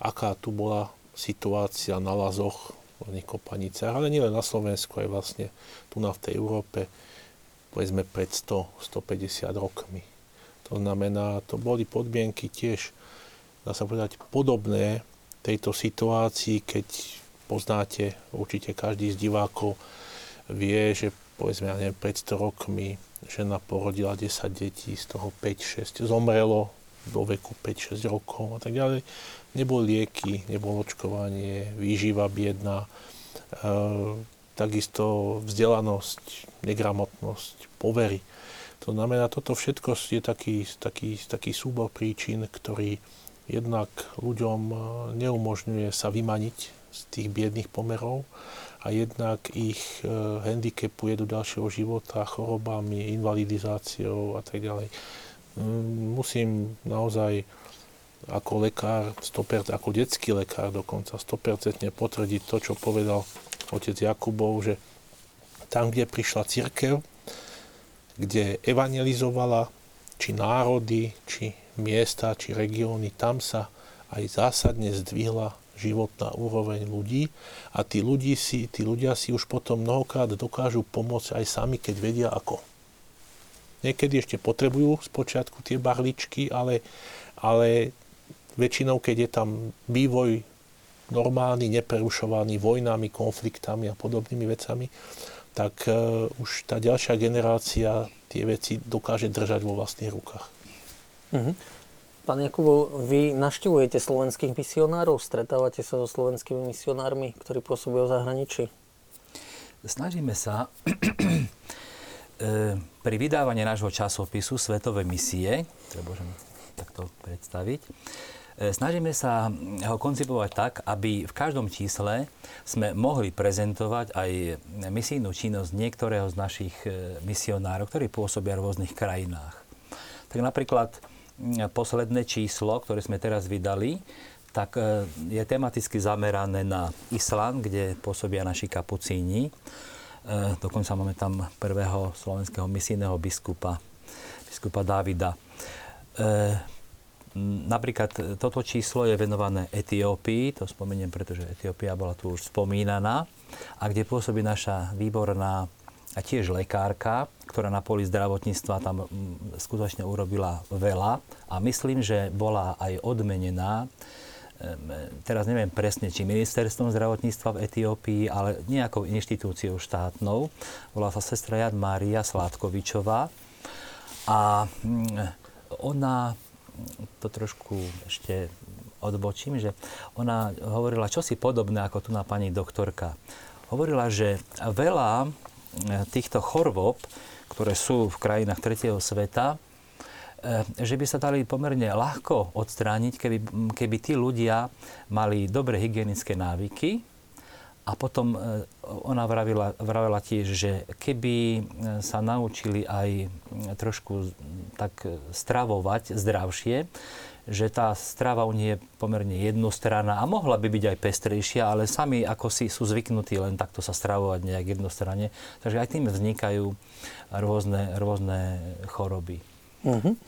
E: aká tu bola situácia na Lazoch, v Kopaniciach, ale nielen na Slovensku, aj vlastne tu na v tej Európe, povedzme pred 100-150 rokmi. To znamená, to boli podmienky tiež, dá sa povedať, podobné tejto situácii, keď poznáte, určite každý z divákov vie, že povedzme, ja neviem, pred 100 rokmi žena porodila 10 detí, z toho 5-6 zomrelo do veku 5-6 rokov a tak ďalej. Nebol lieky, nebolo očkovanie, výživa biedná, e, takisto vzdelanosť, negramotnosť, povery. To znamená, toto všetko je taký, taký, taký súbor príčin, ktorý jednak ľuďom e, neumožňuje sa vymaniť z tých biedných pomerov a jednak ich e, handicapuje do ďalšieho života chorobami, invalidizáciou a tak ďalej. Mm, musím naozaj ako lekár, 100%, ako detský lekár dokonca 100% potvrdiť to, čo povedal otec Jakubov, že tam, kde prišla církev, kde evangelizovala, či národy, či miesta, či regióny, tam sa aj zásadne zdvihla životná úroveň ľudí a tí, ľudí si, tí ľudia si už potom mnohokrát dokážu pomôcť aj sami, keď vedia ako. Niekedy ešte potrebujú spočiatku tie barličky, ale, ale väčšinou, keď je tam vývoj normálny, neprerušovaný vojnami, konfliktami a podobnými vecami, tak uh, už tá ďalšia generácia tie veci dokáže držať vo vlastných rukách.
A: Uh-huh. Pán Jakubov, vy naštevujete slovenských misionárov, stretávate sa so slovenskými misionármi, ktorí pôsobujú v zahraničí?
B: Snažíme sa e, pri vydávaní nášho časopisu Svetové misie, to môžem takto predstaviť, e, snažíme sa ho koncipovať tak, aby v každom čísle sme mohli prezentovať aj misijnú činnosť niektorého z našich e, misionárov, ktorí pôsobia v rôznych krajinách. Tak napríklad posledné číslo, ktoré sme teraz vydali, tak e, je tematicky zamerané na Islám, kde pôsobia naši kapucíni. E, dokonca máme tam prvého slovenského misijného biskupa, biskupa Dávida. E, napríklad toto číslo je venované Etiópii, to spomeniem, pretože Etiópia bola tu už spomínaná, a kde pôsobí naša výborná a tiež lekárka, ktorá na poli zdravotníctva tam mm, skutočne urobila veľa a myslím, že bola aj odmenená teraz neviem presne, či ministerstvom zdravotníctva v Etiópii, ale nejakou inštitúciou štátnou. Volá sa sestra Jan Mária Sládkovičová. A mm, ona, to trošku ešte odbočím, že ona hovorila čosi podobné ako tu na pani doktorka. Hovorila, že veľa týchto chorôb, ktoré sú v krajinách tretieho sveta, e, že by sa dali pomerne ľahko odstrániť, keby, keby tí ľudia mali dobré hygienické návyky. A potom e, ona vravila, vravila tiež, že keby sa naučili aj trošku tak stravovať zdravšie, že tá strava u nich je pomerne jednostranná a mohla by byť aj pestrejšia, ale sami ako si sú zvyknutí len takto sa stravovať nejak jednostranne. Takže aj tým vznikajú rôzne, rôzne choroby. Uh-huh.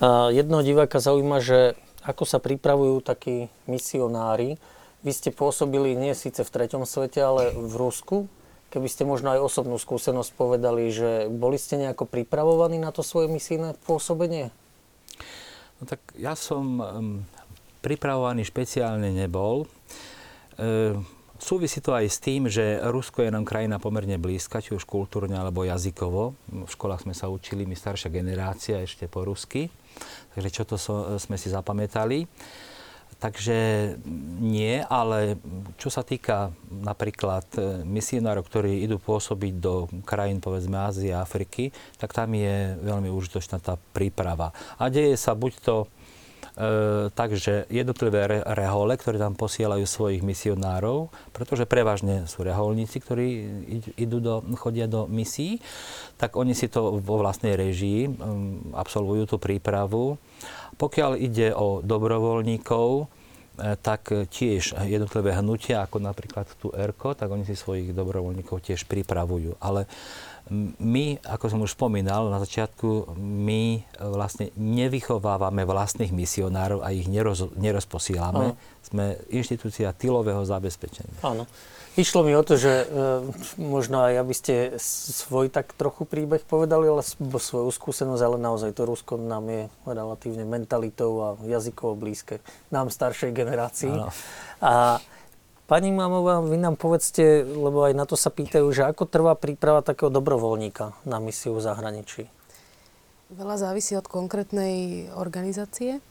A: A diváka zaujíma, že ako sa pripravujú takí misionári. Vy ste pôsobili nie síce v treťom svete, ale v Rusku. Keby ste možno aj osobnú skúsenosť povedali, že boli ste nejako pripravovaní na to svoje misijné pôsobenie?
B: No tak ja som um, pripravovaný špeciálne nebol. E, súvisí to aj s tým, že Rusko je nám krajina pomerne blízka, či už kultúrne alebo jazykovo. V školách sme sa učili, my staršia generácia ešte po rusky. Takže čo to so, sme si zapamätali. Takže nie, ale čo sa týka napríklad e, misionárov, ktorí idú pôsobiť do krajín, povedzme Ázie a Afriky, tak tam je veľmi užitočná tá príprava. A deje sa buď to e, takže jednotlivé re, rehole, ktoré tam posielajú svojich misionárov, pretože prevažne sú reholníci, ktorí idú do, chodia do misií, tak oni si to vo vlastnej režii um, absolvujú tú prípravu pokiaľ ide o dobrovoľníkov, e, tak tiež jednotlivé hnutia, ako napríklad tu ERKO, tak oni si svojich dobrovoľníkov tiež pripravujú. Ale my, ako som už spomínal na začiatku, my vlastne nevychovávame vlastných misionárov a ich neroz, nerozposílame. Ano. Sme inštitúcia tylového zabezpečenia.
A: Áno. Išlo mi o to, že e, možno aj aby ste svoj tak trochu príbeh povedali, ale svoju skúsenosť, ale naozaj to Rusko nám je relatívne mentalitou a jazykovo blízke. Nám staršej generácii. Ano. A pani Mamová, vy nám povedzte, lebo aj na to sa pýtajú, že ako trvá príprava takého dobrovoľníka na misiu v zahraničí?
C: Veľa závisí od konkrétnej organizácie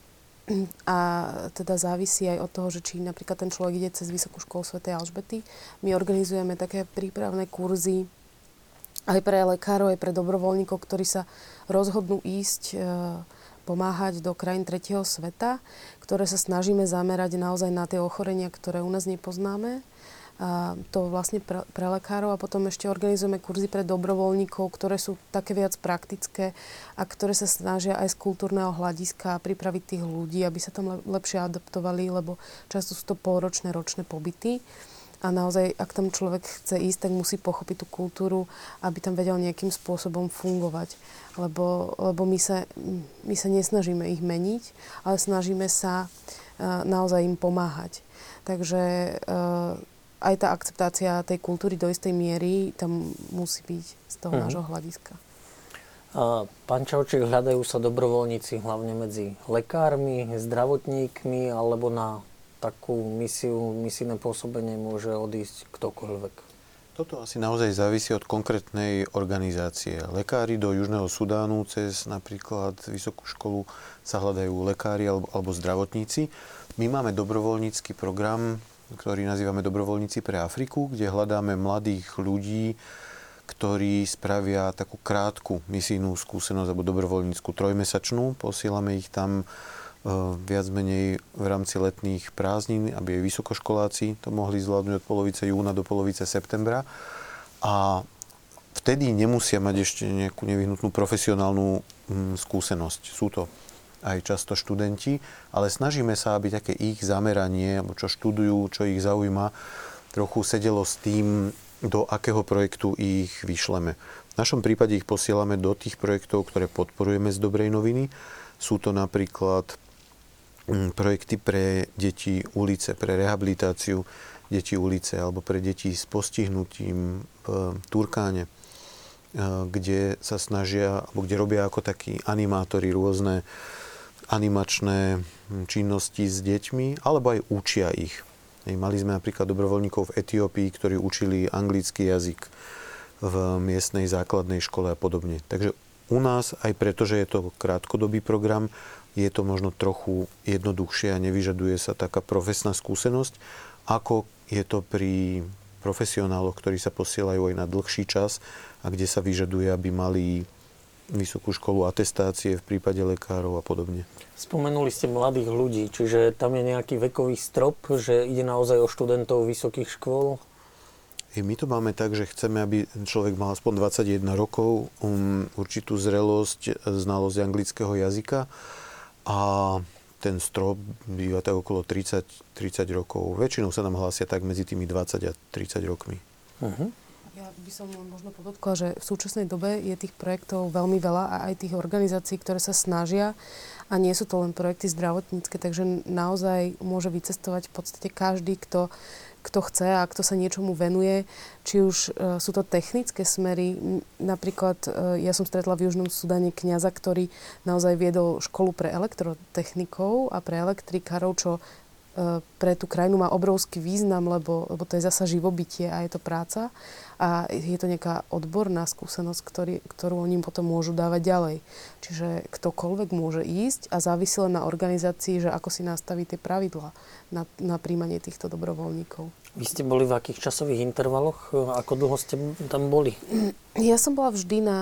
C: a teda závisí aj od toho, že či napríklad ten človek ide cez Vysokú školu Sv. Alžbety. My organizujeme také prípravné kurzy aj pre lekárov, aj pre dobrovoľníkov, ktorí sa rozhodnú ísť e, pomáhať do krajín tretieho sveta, ktoré sa snažíme zamerať naozaj na tie ochorenia, ktoré u nás nepoznáme to vlastne pre, pre lekárov a potom ešte organizujeme kurzy pre dobrovoľníkov, ktoré sú také viac praktické a ktoré sa snažia aj z kultúrneho hľadiska pripraviť tých ľudí, aby sa tam lepšie adaptovali, lebo často sú to polročné, ročné pobyty. A naozaj, ak tam človek chce ísť, tak musí pochopiť tú kultúru, aby tam vedel nejakým spôsobom fungovať. Lebo, lebo my, sa, my sa nesnažíme ich meniť, ale snažíme sa uh, naozaj im pomáhať. Takže uh, aj tá akceptácia tej kultúry do istej miery tam musí byť z toho mm. nášho hľadiska.
A: Pán Čauček, hľadajú sa dobrovoľníci hlavne medzi lekármi, zdravotníkmi alebo na takú misiu, misijné pôsobenie môže odísť ktokoľvek?
D: Toto asi naozaj závisí od konkrétnej organizácie. Lekári do Južného Sudánu cez napríklad Vysokú školu sa hľadajú lekári alebo, alebo zdravotníci. My máme dobrovoľnícky program, ktorý nazývame Dobrovoľníci pre Afriku, kde hľadáme mladých ľudí, ktorí spravia takú krátku misijnú skúsenosť alebo dobrovoľníckú trojmesačnú. Posielame ich tam e, viac menej v rámci letných prázdnin, aby aj vysokoškoláci to mohli zvládnuť od polovice júna do polovice septembra. A vtedy nemusia mať ešte nejakú nevyhnutnú profesionálnu mm, skúsenosť. Sú to aj často študenti, ale snažíme sa, aby také ich zameranie, alebo čo študujú, čo ich zaujíma, trochu sedelo s tým, do akého projektu ich vyšleme. V našom prípade ich posielame do tých projektov, ktoré podporujeme z Dobrej noviny. Sú to napríklad mm, projekty pre deti ulice, pre rehabilitáciu detí ulice alebo pre deti s postihnutím v Turkáne, eh, kde sa snažia, alebo kde robia ako takí animátori rôzne animačné činnosti s deťmi, alebo aj učia ich. Mali sme napríklad dobrovoľníkov v Etiópii, ktorí učili anglický jazyk v miestnej základnej škole a podobne. Takže u nás, aj preto, že je to krátkodobý program, je to možno trochu jednoduchšie a nevyžaduje sa taká profesná skúsenosť, ako je to pri profesionáloch, ktorí sa posielajú aj na dlhší čas a kde sa vyžaduje, aby mali vysokú školu atestácie v prípade lekárov a podobne.
A: Spomenuli ste mladých ľudí, čiže tam je nejaký vekový strop, že ide naozaj o študentov vysokých škôl?
D: My to máme tak, že chceme, aby človek mal aspoň 21 rokov, um, určitú zrelosť, znalosť anglického jazyka a ten strop býva tak okolo 30, 30 rokov. Väčšinou sa nám hlásia tak medzi tými 20 a 30 rokmi. Uh-huh.
C: Som možno podotkla, že v súčasnej dobe je tých projektov veľmi veľa a aj tých organizácií, ktoré sa snažia a nie sú to len projekty zdravotnícke, takže naozaj môže vycestovať v podstate každý, kto, kto chce a kto sa niečomu venuje. Či už uh, sú to technické smery, napríklad uh, ja som stretla v Južnom Sudane kňaza, ktorý naozaj viedol školu pre elektrotechnikov a pre elektrikárov, čo E, pre tú krajinu má obrovský význam, lebo, lebo to je zasa živobytie a je to práca a je to nejaká odborná skúsenosť, ktorý, ktorú oni potom môžu dávať ďalej. Čiže ktokoľvek môže ísť a závisí len na organizácii, že ako si nastaví tie pravidlá na, na príjmanie týchto dobrovoľníkov.
A: Vy ste boli v akých časových intervaloch? Ako dlho ste tam boli?
C: Ja som bola vždy na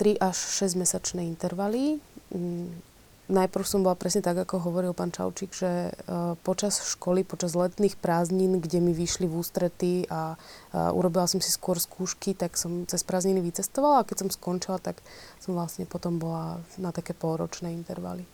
C: 3 e, až 6 mesačné intervaly mm, najprv som bola presne tak, ako hovoril pán Čaučík, že uh, počas školy, počas letných prázdnin, kde mi vyšli v ústrety a uh, urobila som si skôr skúšky, tak som cez prázdniny vycestovala a keď som skončila, tak som vlastne potom bola na také polročné intervaly.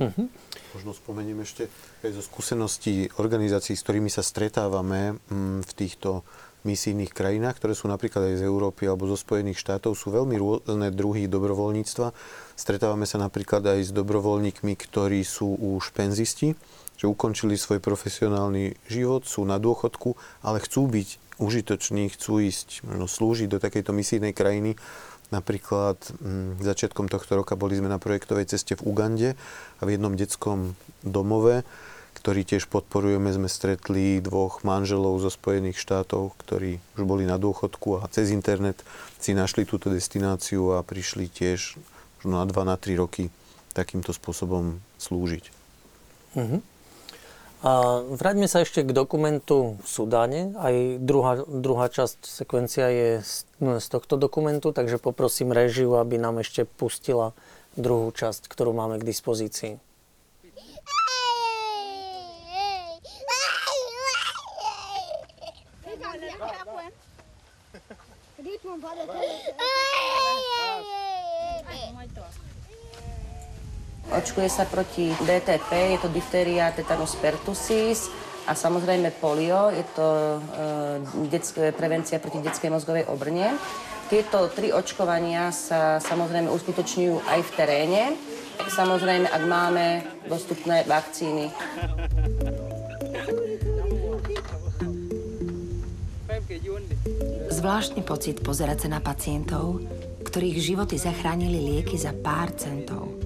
D: Uh-huh. Možno spomeniem ešte aj zo skúseností organizácií, s ktorými sa stretávame m, mm, v týchto misijných krajinách, ktoré sú napríklad aj z Európy alebo zo Spojených štátov, sú veľmi rôzne druhy dobrovoľníctva. Stretávame sa napríklad aj s dobrovoľníkmi, ktorí sú už penzisti, že ukončili svoj profesionálny život, sú na dôchodku, ale chcú byť užitoční, chcú ísť, možno slúžiť do takejto misijnej krajiny. Napríklad m, mm, začiatkom tohto roka boli sme na projektovej ceste v Ugande a v jednom detskom domove ktorý tiež podporujeme, sme stretli dvoch manželov zo Spojených štátov, ktorí už boli na dôchodku a cez internet si našli túto destináciu a prišli tiež na 2 na 3 roky takýmto spôsobom slúžiť. Uh-huh.
A: A vráťme sa ešte k dokumentu v Sudáne. Aj druhá, druhá časť sekvencia je z, no, z tohto dokumentu, takže poprosím režiu, aby nám ešte pustila druhú časť, ktorú máme k dispozícii.
L: Očkuje sa proti DTP, je to difteria tetanus pertussis, A samozrejme polio, je to e, detské, prevencia proti detskej mozgovej obrne. Tieto tri očkovania sa samozrejme uskutočňujú aj v teréne. Samozrejme, ak máme dostupné vakcíny.
H: Zvláštny pocit pozerať sa na pacientov, ktorých životy zachránili lieky za pár centov.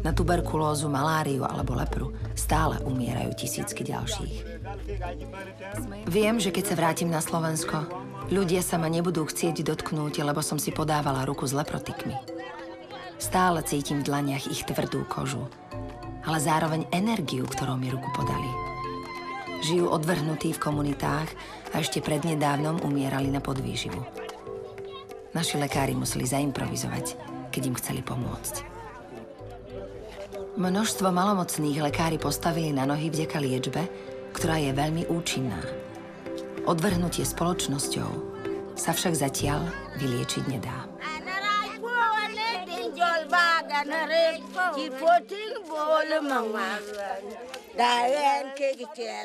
H: Na tuberkulózu, maláriu alebo lepru stále umierajú tisícky ďalších. Viem, že keď sa vrátim na Slovensko, ľudia sa ma nebudú chcieť dotknúť, lebo som si podávala ruku s leprotikmi. Stále cítim v dlaniach ich tvrdú kožu, ale zároveň energiu, ktorou mi ruku podali. Žijú odvrhnutí v komunitách a ešte prednedávnom umierali na podvýživu. Naši lekári museli zaimprovizovať, keď im chceli pomôcť. Množstvo malomocných lekári postavili na nohy vďaka liečbe, ktorá je veľmi účinná. Odvrhnutie spoločnosťou sa však zatiaľ vyliečiť nedá.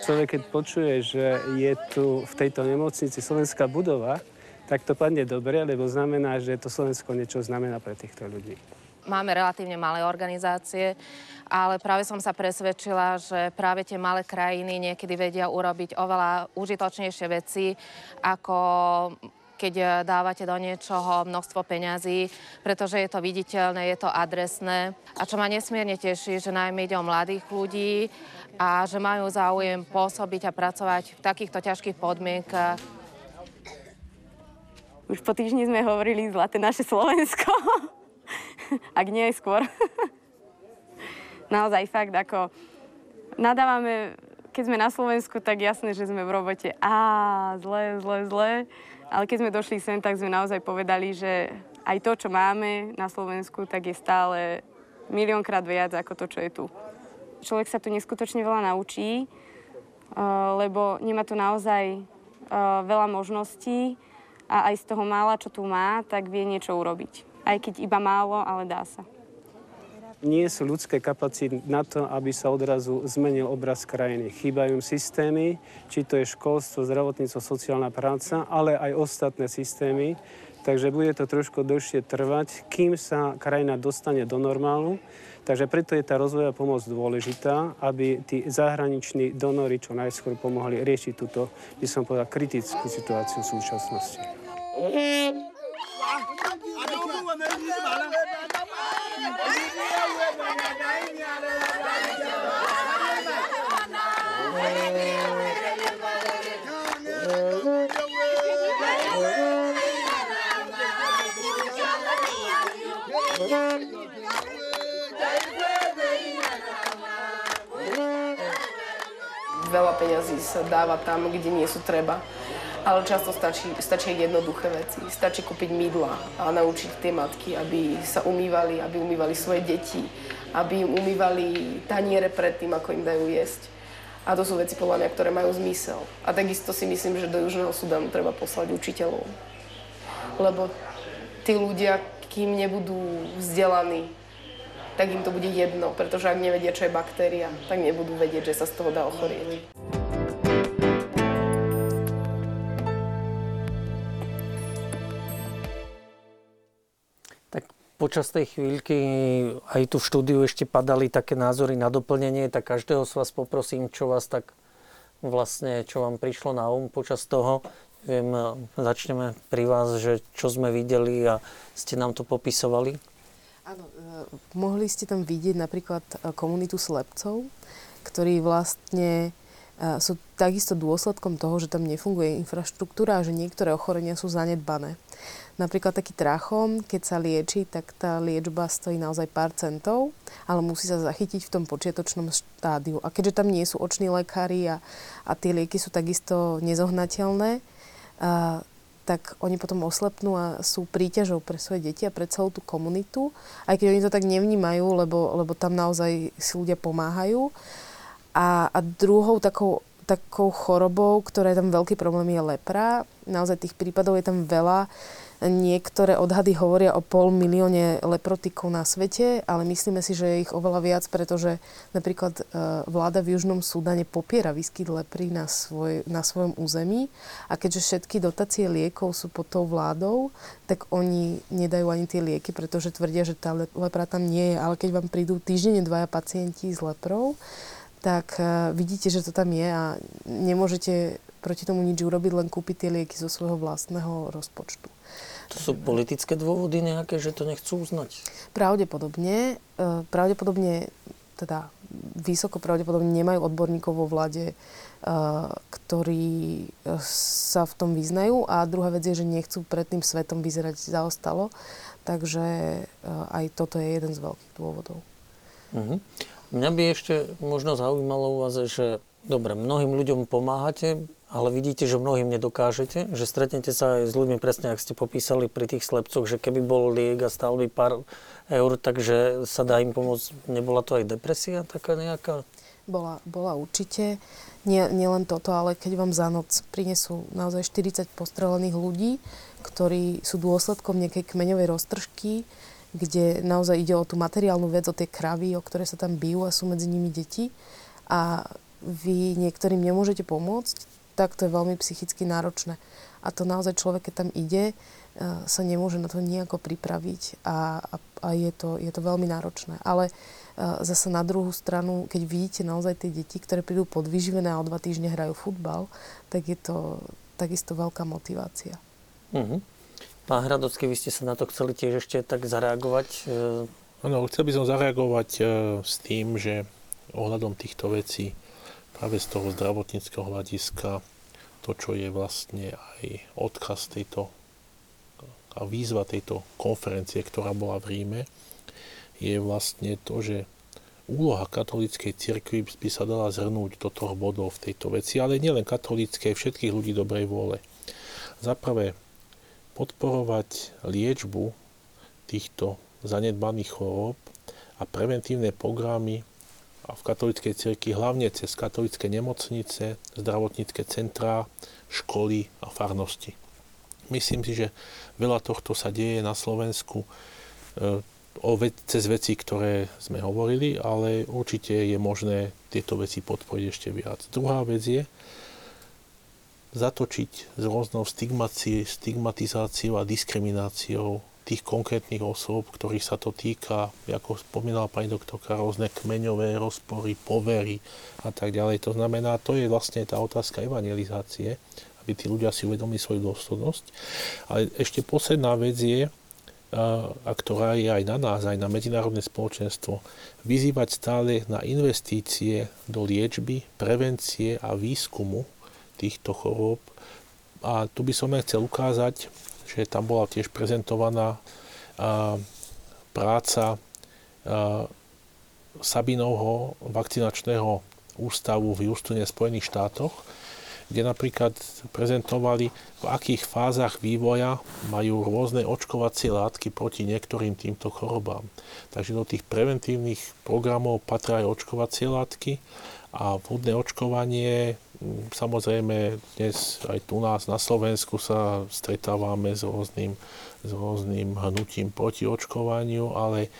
M: Človek, keď počuje, že je tu v tejto nemocnici slovenská budova, tak to padne dobre, lebo znamená, že to Slovensko niečo znamená pre týchto ľudí.
N: Máme relatívne malé organizácie, ale práve som sa presvedčila, že práve tie malé krajiny niekedy vedia urobiť oveľa užitočnejšie veci, ako keď dávate do niečoho množstvo peňazí, pretože je to viditeľné, je to adresné. A čo ma nesmierne teší, že najmä ide o mladých ľudí a že majú záujem pôsobiť a pracovať v takýchto ťažkých podmienkach.
O: Už po týždni sme hovorili zlaté naše Slovensko. ak nie skôr. Naozaj fakt, ako nadávame, keď sme na Slovensku, tak jasné, že sme v robote. Á, zle, zle, zle. Ale keď sme došli sem, tak sme naozaj povedali, že aj to, čo máme na Slovensku, tak je stále miliónkrát viac ako to, čo je tu. Človek sa tu neskutočne veľa naučí, lebo nemá tu naozaj veľa možností a aj z toho mála, čo tu má, tak vie niečo urobiť aj keď iba málo, ale dá sa.
M: Nie sú ľudské kapacity na to, aby sa odrazu zmenil obraz krajiny. Chýbajú systémy, či to je školstvo, zdravotníctvo, sociálna práca, ale aj ostatné systémy. Takže bude to trošku dlhšie trvať, kým sa krajina dostane do normálu. Takže preto je tá rozvoja pomoc dôležitá, aby tí zahraniční donory čo najskôr pomohli riešiť túto, by som povedal, kritickú situáciu v súčasnosti.
C: Veľa peňazí sa dáva tam, kde nie sú treba ale často stačí, stačí jednoduché veci. Stačí kúpiť mydla a naučiť tie matky, aby sa umývali, aby umývali svoje deti, aby im umývali taniere pred tým, ako im dajú jesť. A to sú veci podľa mňa, ktoré majú zmysel. A takisto si myslím, že do Južného Sudanu treba poslať učiteľov. Lebo tí ľudia, kým nebudú vzdelaní, tak im to bude jedno, pretože ak nevedia, čo je baktéria, tak nebudú vedieť, že sa z toho dá ochorieť.
A: počas tej chvíľky aj tu v štúdiu ešte padali také názory na doplnenie, tak každého z vás poprosím, čo vás tak vlastne, čo vám prišlo na um počas toho. Viem, začneme pri vás, že čo sme videli a ste nám to popisovali.
C: Áno, e, mohli ste tam vidieť napríklad e, komunitu slepcov, ktorí vlastne e, sú takisto dôsledkom toho, že tam nefunguje infraštruktúra a že niektoré ochorenia sú zanedbané. Napríklad taký trachom, keď sa lieči, tak tá liečba stojí naozaj pár centov, ale musí sa zachytiť v tom počiatočnom štádiu. A keďže tam nie sú oční lekári a, a tie lieky sú takisto nezohnateľné, a, tak oni potom oslepnú a sú príťažou pre svoje deti a pre celú tú komunitu, aj keď oni to tak nevnímajú, lebo, lebo tam naozaj si ľudia pomáhajú. A, a druhou takou takou chorobou, ktorá je tam veľký problém, je lepra. naozaj tých prípadov je tam veľa. Niektoré odhady hovoria o pol milióne leprotikov na svete, ale myslíme si, že je ich oveľa viac, pretože napríklad e, vláda v Južnom Súdane popiera výskyt lepry na, svoj, na svojom území a keďže všetky dotácie liekov sú pod tou vládou, tak oni nedajú ani tie lieky, pretože tvrdia, že tá lepra tam nie je. Ale keď vám prídu týždenne dvaja pacienti s leprou, tak uh, vidíte, že to tam je a nemôžete proti tomu nič urobiť, len kúpiť tie lieky zo svojho vlastného rozpočtu.
A: To sú politické dôvody nejaké, že to nechcú uznať?
C: Pravdepodobne. Uh, pravdepodobne, teda vysoko pravdepodobne nemajú odborníkov vo vláde, uh, ktorí sa v tom vyznajú. A druhá vec je, že nechcú pred tým svetom vyzerať zaostalo. Takže aj toto je jeden z veľkých dôvodov.
A: Uh-huh. Mňa by ešte možno zaujímalo u vás, že dobre, mnohým ľuďom pomáhate, ale vidíte, že mnohým nedokážete, že stretnete sa aj s ľuďmi presne, ak ste popísali pri tých slepcoch, že keby bol liek a stál by pár eur, takže sa dá im pomôcť. Nebola to aj depresia taká nejaká?
C: Bola, bola určite. Nie, nie len toto, ale keď vám za noc prinesú naozaj 40 postrelených ľudí, ktorí sú dôsledkom nejakej kmeňovej roztržky, kde naozaj ide o tú materiálnu vec, o tie kravy, o ktoré sa tam bijú a sú medzi nimi deti a vy niektorým nemôžete pomôcť, tak to je veľmi psychicky náročné. A to naozaj človek, keď tam ide, e, sa nemôže na to nejako pripraviť a, a, a je, to, je to veľmi náročné. Ale e, zase na druhú stranu, keď vidíte naozaj tie deti, ktoré prídu podvyživené a o dva týždne hrajú futbal, tak je to takisto veľká motivácia.
A: Uh-huh. Pán Hradocký, vy ste sa na to chceli tiež ešte tak zareagovať?
E: E, áno, chcel by som zareagovať e, s tým, že ohľadom týchto vecí práve z toho zdravotníckého hľadiska to, čo je vlastne aj odkaz tejto a výzva tejto konferencie, ktorá bola v Ríme, je vlastne to, že úloha katolíckej cirkvi by sa dala zhrnúť do toho bodov v tejto veci, ale nielen katolíckej, všetkých ľudí dobrej vôle. Za prvé, podporovať liečbu týchto zanedbaných chorób a preventívne programy a v katolíckej cirkvi hlavne cez katolické nemocnice, zdravotnícke centrá, školy a farnosti. Myslím si, že veľa tohto sa deje na Slovensku e, o ve- cez veci, ktoré sme hovorili, ale určite je možné tieto veci podporiť ešte viac. Druhá vec je, zatočiť s rôznou stigmatizáciou a diskrimináciou tých konkrétnych osôb, ktorých sa to týka, ako spomínala pani doktorka, rôzne kmeňové rozpory, povery a tak ďalej. To znamená, to je vlastne tá otázka evangelizácie, aby tí ľudia si uvedomili svoju dôstojnosť. Ale ešte posledná vec je, a ktorá je aj na nás, aj na medzinárodné spoločenstvo, vyzývať stále na investície do liečby, prevencie a výskumu týchto chorób. A tu by som len chcel ukázať, že tam bola tiež prezentovaná práca a, Sabinovho vakcinačného ústavu v Houstone, Spojených štátoch, kde napríklad prezentovali, v akých fázach vývoja majú rôzne očkovacie látky proti niektorým týmto chorobám. Takže do tých preventívnych programov patria očkovacie látky a vhodné očkovanie Samozrejme, dnes aj tu nás na Slovensku sa stretávame s rôznym, s rôznym hnutím proti očkovaniu, ale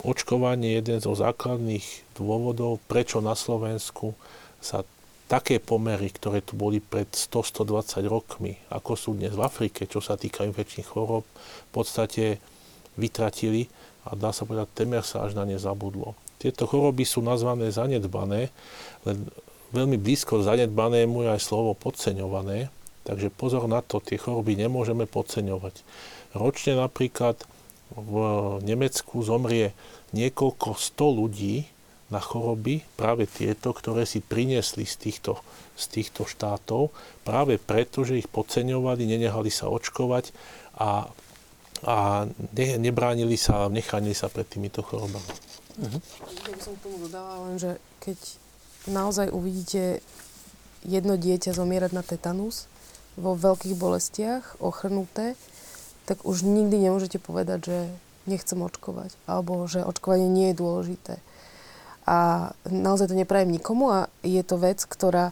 E: očkovanie je jeden zo základných dôvodov, prečo na Slovensku sa také pomery, ktoré tu boli pred 100-120 rokmi, ako sú dnes v Afrike, čo sa týka infekčných chorób, v podstate vytratili a dá sa povedať, temer sa až na ne zabudlo. Tieto choroby sú nazvané zanedbané, len veľmi blízko zanedbanému je aj slovo podceňované, takže pozor na to, tie choroby nemôžeme podceňovať. Ročne napríklad v Nemecku zomrie niekoľko sto ľudí na choroby, práve tieto, ktoré si priniesli z týchto, z týchto štátov, práve preto, že ich podceňovali, nenehali sa očkovať a, a ne, nebránili sa, nechránili sa pred týmito chorobami.
C: Mhm. Ja by som k tomu dodala len, že keď naozaj uvidíte jedno dieťa zomierať na tetanus vo veľkých bolestiach, ochrnuté, tak už nikdy nemôžete povedať, že nechcem očkovať, alebo že očkovanie nie je dôležité. A naozaj to neprajem nikomu a je to vec, ktorá,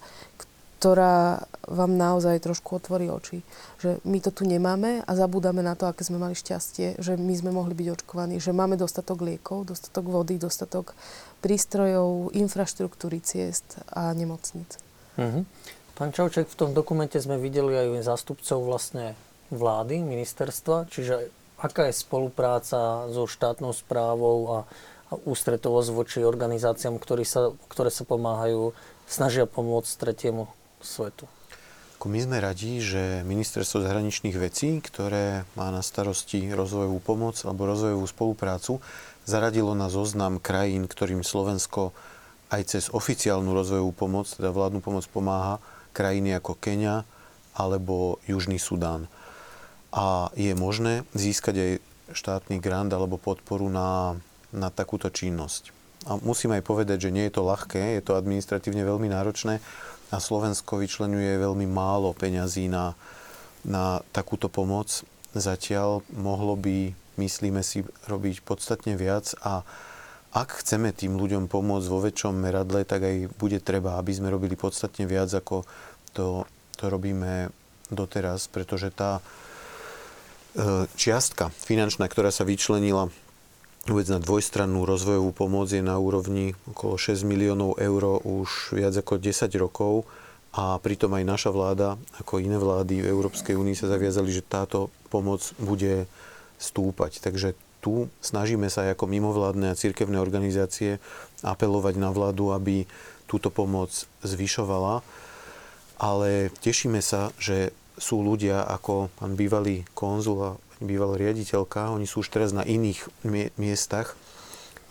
C: ktorá vám naozaj trošku otvorí oči. Že my to tu nemáme a zabúdame na to, aké sme mali šťastie, že my sme mohli byť očkovaní, že máme dostatok liekov, dostatok vody, dostatok prístrojov, infraštruktúry ciest a nemocnic.
A: Mm-hmm. Pán Čauček, v tom dokumente sme videli aj zástupcov vlastne vlády, ministerstva, čiže aká je spolupráca so štátnou správou a, a ústretovosť voči organizáciám, ktoré sa, ktoré sa pomáhajú, snažia pomôcť tretiemu svetu?
D: My sme radi, že Ministerstvo zahraničných vecí, ktoré má na starosti rozvojovú pomoc alebo rozvojovú spoluprácu, zaradilo na zoznam krajín, ktorým Slovensko aj cez oficiálnu rozvojovú pomoc, teda vládnu pomoc pomáha, krajiny ako Kenia alebo Južný Sudán. A je možné získať aj štátny grant alebo podporu na, na takúto činnosť. A musím aj povedať, že nie je to ľahké, je to administratívne veľmi náročné a Slovensko vyčlenuje veľmi málo peňazí na, na takúto pomoc. Zatiaľ mohlo by, myslíme si, robiť podstatne viac a ak chceme tým ľuďom pomôcť vo väčšom meradle, tak aj bude treba, aby sme robili podstatne viac, ako to, to robíme doteraz, pretože tá e, čiastka finančná, ktorá sa vyčlenila vôbec na dvojstrannú rozvojovú pomoc je na úrovni okolo 6 miliónov eur už viac ako 10 rokov. A pritom aj naša vláda, ako iné vlády v Európskej únii sa zaviazali, že táto pomoc bude stúpať. Takže tu snažíme sa ako mimovládne a cirkevné organizácie apelovať na vládu, aby túto pomoc zvyšovala. Ale tešíme sa, že sú ľudia ako pán bývalý konzul a bývalá riaditeľka, oni sú už teraz na iných miestach,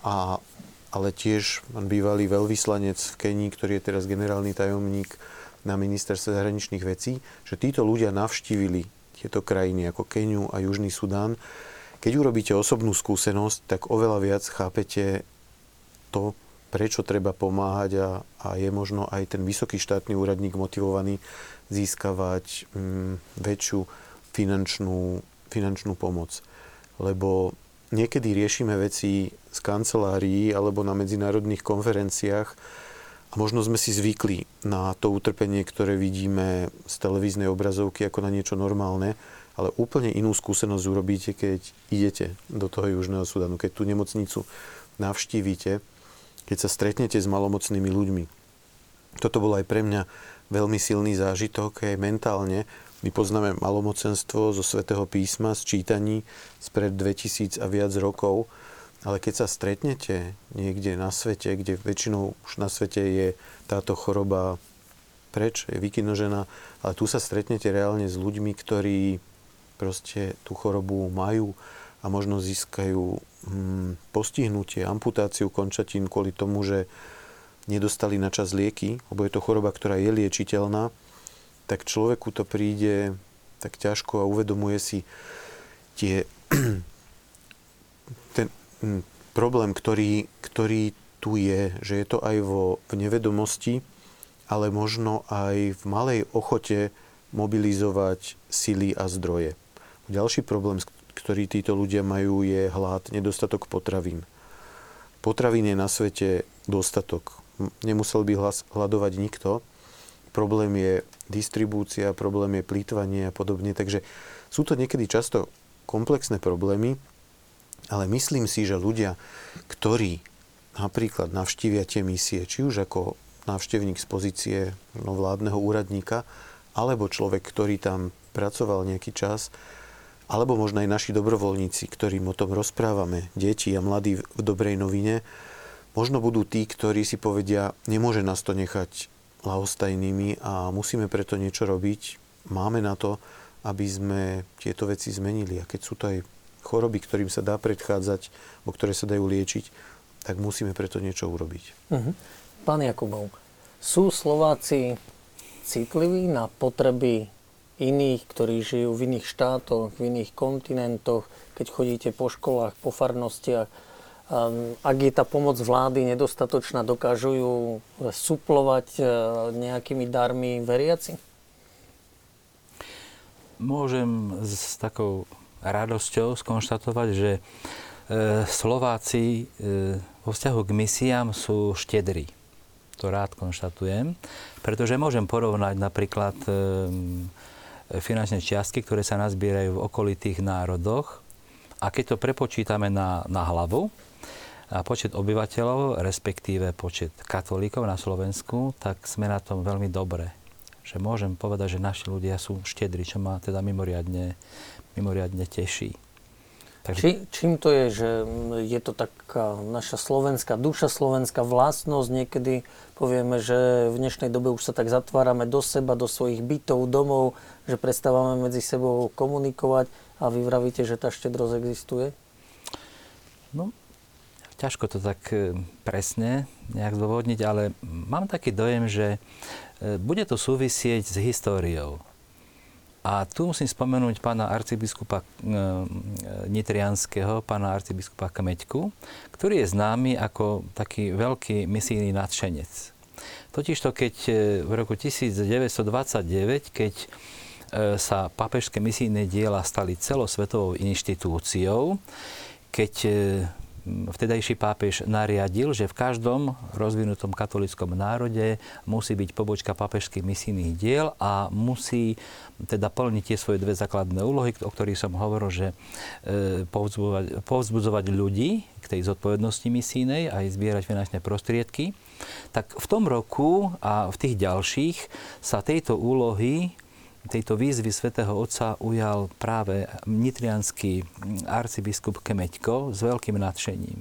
D: a, ale tiež pán bývalý veľvyslanec v Kenii, ktorý je teraz generálny tajomník na ministerstve zahraničných vecí, že títo ľudia navštívili tieto krajiny ako Keniu a Južný Sudán. Keď urobíte osobnú skúsenosť, tak oveľa viac chápete to, prečo treba pomáhať a, a je možno aj ten vysoký štátny úradník motivovaný získavať mm, väčšiu finančnú finančnú pomoc. Lebo niekedy riešime veci z kancelárií alebo na medzinárodných konferenciách a možno sme si zvykli na to utrpenie, ktoré vidíme z televíznej obrazovky ako na niečo normálne, ale úplne inú skúsenosť urobíte, keď idete do toho Južného Sudanu, keď tú nemocnicu navštívite, keď sa stretnete s malomocnými ľuďmi. Toto bol aj pre mňa veľmi silný zážitok, aj mentálne, my poznáme malomocenstvo zo svätého písma, z čítaní spred 2000 a viac rokov, ale keď sa stretnete niekde na svete, kde väčšinou už na svete je táto choroba preč, je vykinožená, ale tu sa stretnete reálne s ľuďmi, ktorí proste tú chorobu majú a možno získajú hm, postihnutie, amputáciu končatín kvôli tomu, že nedostali na čas lieky, lebo je to choroba, ktorá je liečiteľná tak človeku to príde tak ťažko a uvedomuje si tie, problém, ktorý, ktorý tu je, že je to aj vo, v nevedomosti, ale možno aj v malej ochote mobilizovať sily a zdroje. Ďalší problém, ktorý títo ľudia majú, je hlad, nedostatok potravín. Potravín je na svete dostatok. Nemusel by hľadovať nikto, problém je distribúcia, problém je plýtvanie a podobne. Takže sú to niekedy často komplexné problémy, ale myslím si, že ľudia, ktorí napríklad navštívia tie misie, či už ako návštevník z pozície no, vládneho úradníka, alebo človek, ktorý tam pracoval nejaký čas, alebo možno aj naši dobrovoľníci, ktorým o tom rozprávame, deti a mladí v dobrej novine, možno budú tí, ktorí si povedia, nemôže nás to nechať lahostajnými a musíme preto niečo robiť. Máme na to, aby sme tieto veci zmenili. A keď sú to aj choroby, ktorým sa dá predchádzať, o ktoré sa dajú liečiť, tak musíme preto niečo urobiť. Uh-huh.
A: Pán Jakubov, sú Slováci citliví na potreby iných, ktorí žijú v iných štátoch, v iných kontinentoch, keď chodíte po školách, po farnostiach, Ehm, ak je tá pomoc vlády nedostatočná, dokážu ju suplovať e, nejakými darmi veriaci?
B: Môžem s takou radosťou skonštatovať, že e, Slováci e, vo vzťahu k misiám sú štedrí. To rád konštatujem, pretože môžem porovnať napríklad e, finančné čiastky, ktoré sa nazbierajú v okolitých národoch a keď to prepočítame na, na hlavu, a počet obyvateľov, respektíve počet katolíkov na Slovensku, tak sme na tom veľmi dobre. Že môžem povedať, že naši ľudia sú štedri, čo ma teda mimoriadne, mimoriadne teší.
A: Takže... Či, čím to je, že je to taká naša slovenská duša, slovenská vlastnosť? Niekedy povieme, že v dnešnej dobe už sa tak zatvárame do seba, do svojich bytov, domov, že prestávame medzi sebou komunikovať a vy vravíte, že tá štedrosť existuje?
B: No, ťažko to tak e, presne nejak zdôvodniť, ale mám taký dojem, že e, bude to súvisieť s históriou. A tu musím spomenúť pána arcibiskupa e, Nitrianského, pána arcibiskupa Kmeďku, ktorý je známy ako taký veľký misijný nadšenec. Totižto keď e, v roku 1929, keď sa papežské misijné diela stali celosvetovou inštitúciou, keď vtedajší pápež nariadil, že v každom rozvinutom katolickom národe musí byť pobočka pápežských misijných diel a musí teda plniť tie svoje dve základné úlohy, o ktorých som hovoril, že e, povzbudzovať, povzbudzovať ľudí k tej zodpovednosti misijnej a aj zbierať finančné prostriedky. Tak v tom roku a v tých ďalších sa tejto úlohy tejto výzvy svätého Otca ujal práve nitrianský arcibiskup Kemeďko s veľkým nadšením.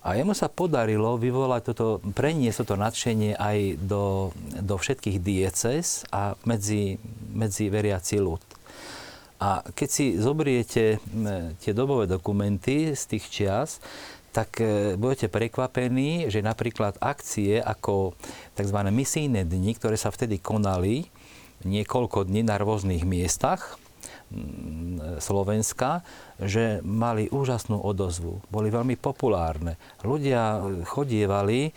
B: A jemu sa podarilo vyvolať toto, preniesť toto nadšenie aj do, do všetkých dieces a medzi, medzi veriaci ľud. A keď si zobriete tie dobové dokumenty z tých čias, tak e, budete prekvapení, že napríklad akcie ako tzv. misijné dni, ktoré sa vtedy konali, niekoľko dní na rôznych miestach mm, Slovenska, že mali úžasnú odozvu. Boli veľmi populárne. Ľudia chodievali e,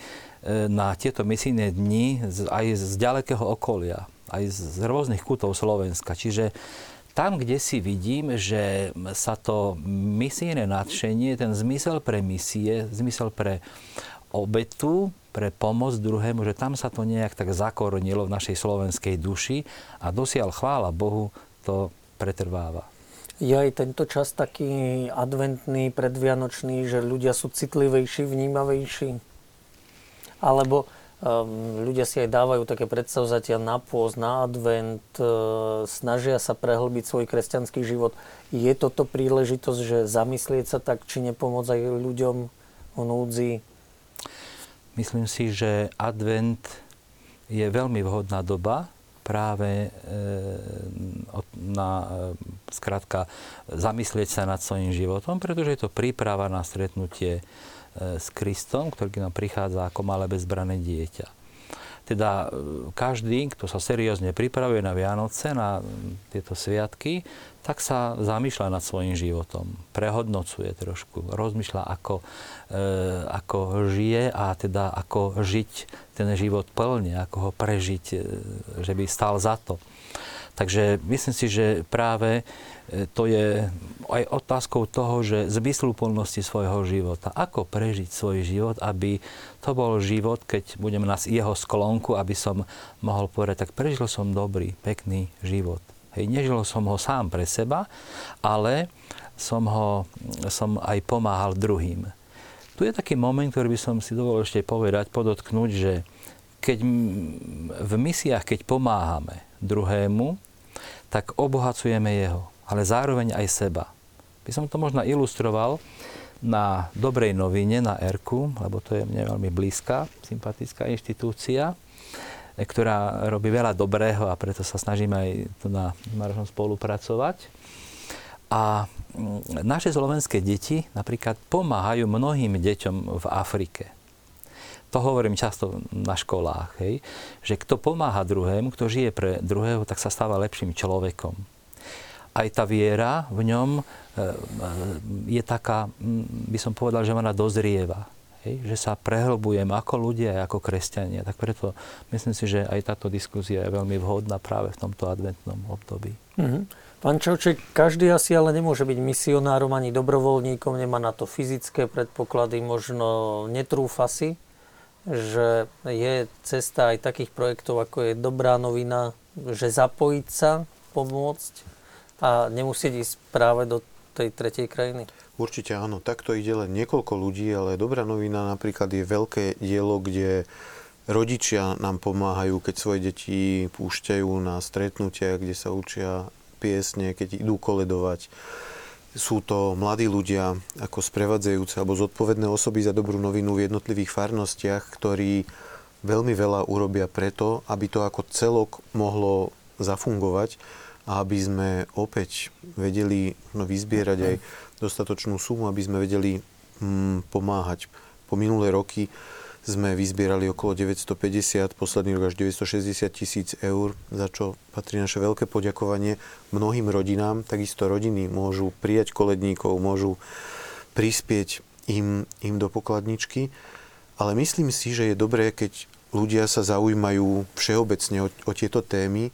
B: na tieto misijné dni aj z ďalekého okolia, aj z rôznych kútov Slovenska. Čiže tam, kde si vidím, že sa to misijné nadšenie, ten zmysel pre misie, zmysel pre obetu, pre pomoc druhému, že tam sa to nejak tak zakoronilo v našej slovenskej duši a dosiaľ chvála Bohu to pretrváva.
A: Je aj tento čas taký adventný, predvianočný, že ľudia sú citlivejší, vnímavejší? Alebo um, ľudia si aj dávajú také predstavzatia na pôz, na advent, uh, snažia sa prehlbiť svoj kresťanský život. Je toto príležitosť, že zamyslieť sa tak, či nepomôcť aj ľuďom o núdzi,
B: Myslím si, že advent je veľmi vhodná doba práve e, na, e, skrátka, zamyslieť sa nad svojim životom, pretože je to príprava na stretnutie e, s Kristom, ktorý nám prichádza ako malé bezbrané dieťa. Teda každý, kto sa seriózne pripravuje na Vianoce, na tieto sviatky, tak sa zamýšľa nad svojim životom, prehodnocuje trošku, rozmýšľa, ako, e, ako žije a teda ako žiť ten život plne, ako ho prežiť, e, že by stal za to. Takže myslím si, že práve e, to je aj otázkou toho, že zmysluplnosti svojho života. Ako prežiť svoj život, aby to bol život, keď budem na jeho sklonku, aby som mohol povedať, tak prežil som dobrý, pekný život. Hej, nežil som ho sám pre seba, ale som, ho, som aj pomáhal druhým. Tu je taký moment, ktorý by som si dovolil ešte povedať, podotknúť, že keď v misiách, keď pomáhame druhému, tak obohacujeme jeho, ale zároveň aj seba. By som to možno ilustroval na dobrej novine, na ERKU, lebo to je mne veľmi blízka, sympatická inštitúcia ktorá robí veľa dobrého a preto sa snažíme aj na Marošom spolupracovať. A mm, naše slovenské deti napríklad pomáhajú mnohým deťom v Afrike. To hovorím často na školách, hej, že kto pomáha druhému, kto žije pre druhého, tak sa stáva lepším človekom. Aj tá viera v ňom e, e, je taká, by som povedal, že ona dozrieva. Hej, že sa prehlbujem ako ľudia, ako kresťania. Tak preto myslím si, že aj táto diskusia je veľmi vhodná práve v tomto adventnom období.
A: Mm-hmm. Pán Čauček, každý asi ale nemôže byť misionárom ani dobrovoľníkom, nemá na to fyzické predpoklady, možno netrúfa si. že je cesta aj takých projektov, ako je Dobrá novina, že zapojiť sa, pomôcť a nemusieť ísť práve do tej tretej krajiny?
D: Určite áno. Takto ide len niekoľko ľudí, ale Dobrá novina napríklad je veľké dielo, kde rodičia nám pomáhajú, keď svoje deti púšťajú na stretnutia, kde sa učia piesne, keď idú koledovať sú to mladí ľudia ako sprevádzajúce alebo zodpovedné osoby za dobrú novinu v jednotlivých farnostiach, ktorí veľmi veľa urobia preto, aby to ako celok mohlo zafungovať a aby sme opäť vedeli no, vyzbierať aj dostatočnú sumu, aby sme vedeli mm, pomáhať. Po minulé roky sme vyzbierali okolo 950, posledný rok až 960 tisíc eur, za čo patrí naše veľké poďakovanie mnohým rodinám. Takisto rodiny môžu prijať koledníkov, môžu prispieť im, im do pokladničky. Ale myslím si, že je dobré, keď ľudia sa zaujímajú všeobecne o, o tieto témy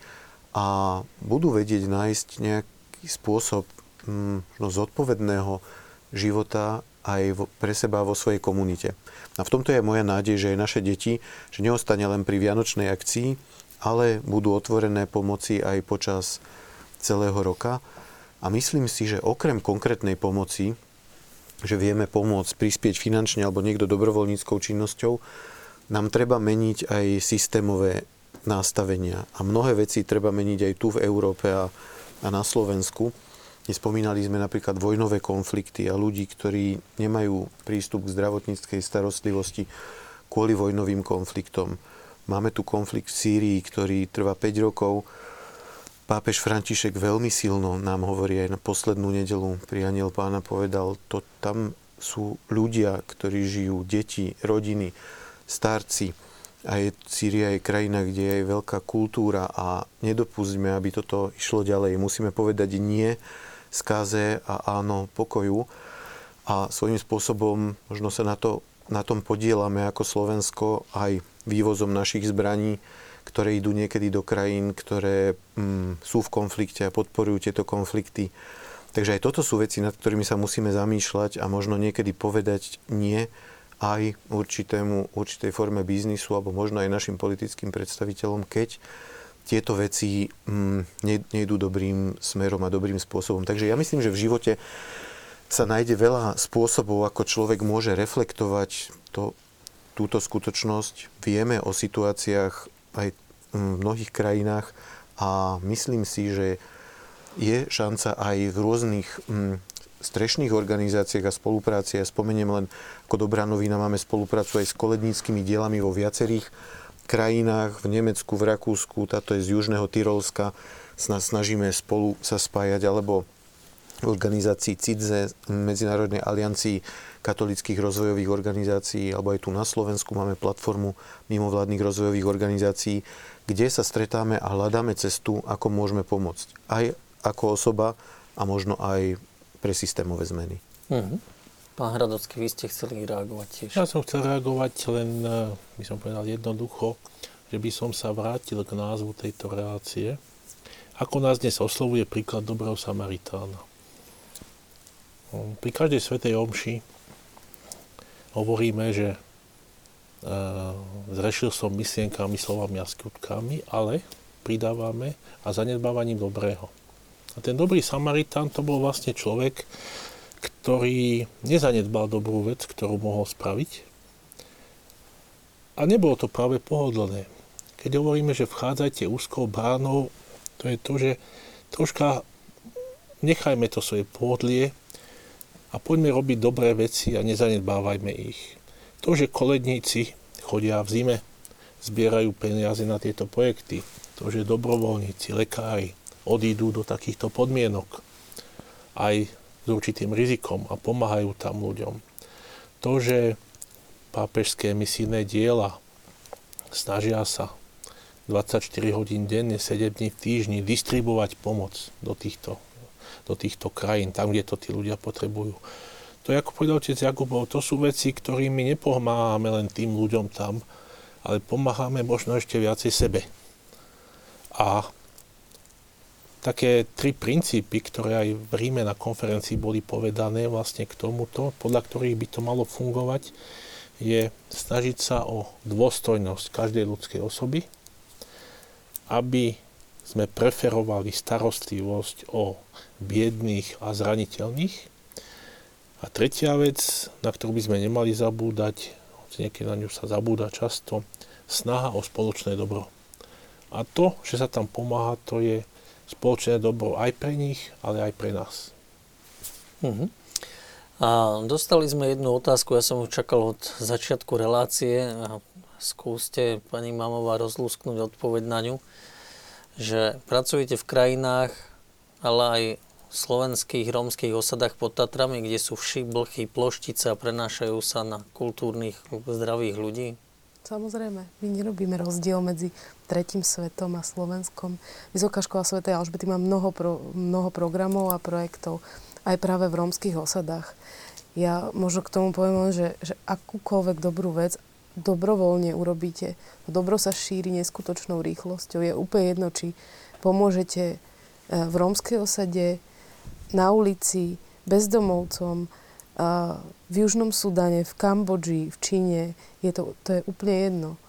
D: a budú vedieť nájsť nejaký spôsob hm, no, zodpovedného života aj pre seba vo svojej komunite. A v tomto je moja nádej, že aj naše deti, že neostane len pri Vianočnej akcii, ale budú otvorené pomoci aj počas celého roka. A myslím si, že okrem konkrétnej pomoci, že vieme pomôcť, prispieť finančne alebo niekto dobrovoľníckou činnosťou, nám treba meniť aj systémové nastavenia. A mnohé veci treba meniť aj tu v Európe a, a na Slovensku. Nespomínali sme napríklad vojnové konflikty a ľudí, ktorí nemajú prístup k zdravotníckej starostlivosti kvôli vojnovým konfliktom. Máme tu konflikt v Sýrii, ktorý trvá 5 rokov. Pápež František veľmi silno nám hovorí aj na poslednú nedelu pri Aniel pána povedal, to tam sú ľudia, ktorí žijú, deti, rodiny, starci. A je, Sýria je krajina, kde je veľká kultúra a nedopustíme, aby toto išlo ďalej. Musíme povedať nie skáze a áno pokoju. A svojím spôsobom možno sa na, to, na tom podielame ako Slovensko aj vývozom našich zbraní, ktoré idú niekedy do krajín, ktoré mm, sú v konflikte a podporujú tieto konflikty. Takže aj toto sú veci, nad ktorými sa musíme zamýšľať a možno niekedy povedať nie aj určitému, určitej forme biznisu alebo možno aj našim politickým predstaviteľom, keď tieto veci mm, nejdú dobrým smerom a dobrým spôsobom. Takže ja myslím, že v živote sa nájde veľa spôsobov, ako človek môže reflektovať to, túto skutočnosť. Vieme o situáciách aj mm, v mnohých krajinách a myslím si, že je šanca aj v rôznych mm, strešných organizáciách a spolupráci. Ja spomeniem len, ako dobrá novina, máme spoluprácu aj s koledníckými dielami vo viacerých krajinách, v Nemecku, v Rakúsku, táto je z Južného Tyrolska, snažíme spolu sa spájať, alebo v organizácii CIDZE, Medzinárodnej aliancii katolických rozvojových organizácií, alebo aj tu na Slovensku máme platformu mimovládnych rozvojových organizácií, kde sa stretáme a hľadáme cestu, ako môžeme pomôcť. Aj ako osoba a možno aj pre systémové zmeny.
A: Mm-hmm. Pán Hradocký, vy ste chceli reagovať tiež.
E: Ja som chcel reagovať len, eh, by som povedal jednoducho, že by som sa vrátil k názvu tejto relácie. Ako nás dnes oslovuje príklad dobrého Samaritána. Pri každej svetej omši hovoríme, že e, zrešil som myšlienkami, slovami a skutkami, ale pridávame a zanedbávaním dobrého. A ten dobrý Samaritán to bol vlastne človek, ktorý nezanedbal dobrú vec, ktorú mohol spraviť. A nebolo to práve pohodlné. Keď hovoríme, že vchádzajte úzkou bránou, to je to, že troška nechajme to svoje pohodlie a poďme robiť dobré veci a nezanedbávajme ich. To, že koledníci chodia v zime, zbierajú peniaze na tieto projekty, to, že dobrovoľníci, lekári odídu do takýchto podmienok, aj s určitým rizikom a pomáhajú tam ľuďom. To, že pápežské misijné diela snažia sa 24 hodín denne, 7 dní v týždni distribuovať pomoc do týchto, do týchto krajín, tam, kde to tí ľudia potrebujú. To ako povedal otec Jakubov, to sú veci, ktorými nepomáhame len tým ľuďom tam, ale pomáhame možno ešte viacej sebe. A také tri princípy, ktoré aj v Ríme na konferencii boli povedané vlastne k tomuto, podľa ktorých by to malo fungovať, je snažiť sa o dôstojnosť každej ľudskej osoby, aby sme preferovali starostlivosť o biedných a zraniteľných. A tretia vec, na ktorú by sme nemali zabúdať, niekedy na ňu sa zabúda často, snaha o spoločné dobro. A to, že sa tam pomáha, to je spoločné dobro aj pre nich, ale aj pre nás.
A: Uh-huh. A dostali sme jednu otázku, ja som ju čakal od začiatku relácie a skúste, pani Mamová, rozlúsknuť odpoveď na ňu, že pracujete v krajinách, ale aj v slovenských rómskych osadách pod Tatrami, kde sú vši, blchy, ploštice a prenášajú sa na kultúrnych, zdravých ľudí?
C: Samozrejme, my nerobíme rozdiel medzi tretím svetom a Slovenskom. Vysoká škola Sv. Alžbety má mnoho, pro, mnoho programov a projektov aj práve v rómskych osadách. Ja možno k tomu poviem len, že, že akúkoľvek dobrú vec dobrovoľne urobíte, dobro sa šíri neskutočnou rýchlosťou. Je úplne jedno, či pomôžete e, v rómskej osade, na ulici, bezdomovcom, e, v Južnom Sudane, v Kambodži, v Číne. Je to, to je úplne jedno. E,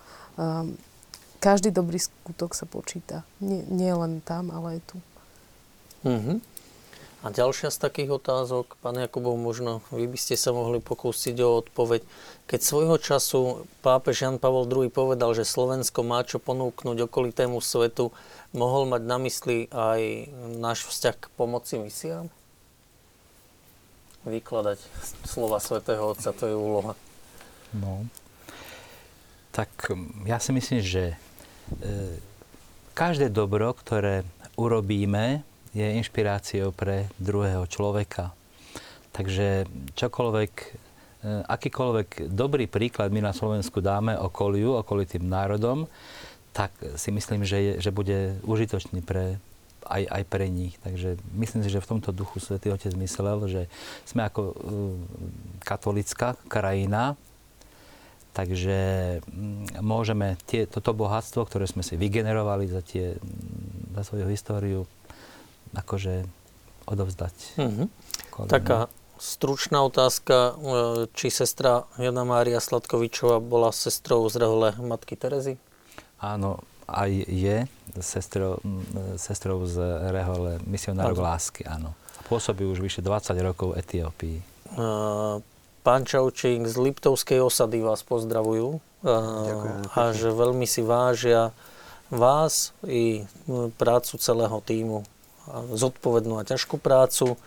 C: každý dobrý skutok sa počíta. Nie, nie len tam, ale aj tu.
A: Mm-hmm. A ďalšia z takých otázok, pán Jakubov, možno vy by ste sa mohli pokúsiť o odpoveď. Keď svojho času pápež Jan Pavel II povedal, že Slovensko má čo ponúknuť okolitému svetu, mohol mať na mysli aj náš vzťah k pomoci misiám? Vykladať slova svätého Otca, to je úloha.
B: No, tak ja si myslím, že každé dobro, ktoré urobíme, je inšpiráciou pre druhého človeka. Takže čokoľvek, e, akýkoľvek dobrý príklad my na Slovensku dáme okoliu, okolitým národom, tak si myslím, že, je, že bude užitočný pre, aj, aj pre nich. Takže myslím si, že v tomto duchu Svetý Otec myslel, že sme ako uh, katolická krajina, takže um, môžeme tie, toto bohatstvo, ktoré sme si vygenerovali za, tie, za svoju históriu, akože odovzdať. Mm-hmm.
A: Taká stručná otázka, e, či sestra Jana Mária Sladkovičová bola sestrou z rehole matky Terezy?
B: Áno, aj je sestrou, sestrou z rehole misionárov lásky, áno. Pôsobí už vyše 20 rokov v Etiópii.
A: Pán Čaučík z Liptovskej osady vás pozdravujú. Uh, a že veľmi si vážia vás i prácu celého týmu zodpovednú a ťažkú prácu.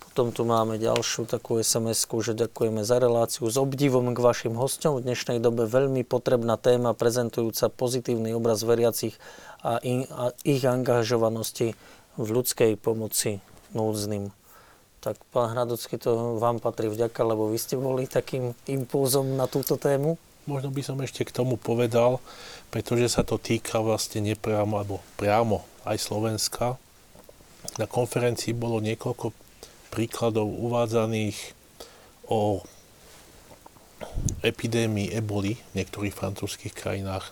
A: Potom tu máme ďalšiu takú sms že ďakujeme za reláciu s obdivom k vašim hostom. V dnešnej dobe veľmi potrebná téma prezentujúca pozitívny obraz veriacich a, in, a ich angažovanosti v ľudskej pomoci núdznym. Tak pán Hradocký, to vám patrí vďaka, lebo vy ste boli takým impulzom na túto tému.
E: Možno by som ešte k tomu povedal, pretože sa to týka vlastne nepriamo, alebo priamo aj Slovenska, na konferencii bolo niekoľko príkladov uvádzaných o epidémii eboli v niektorých francúzských krajinách.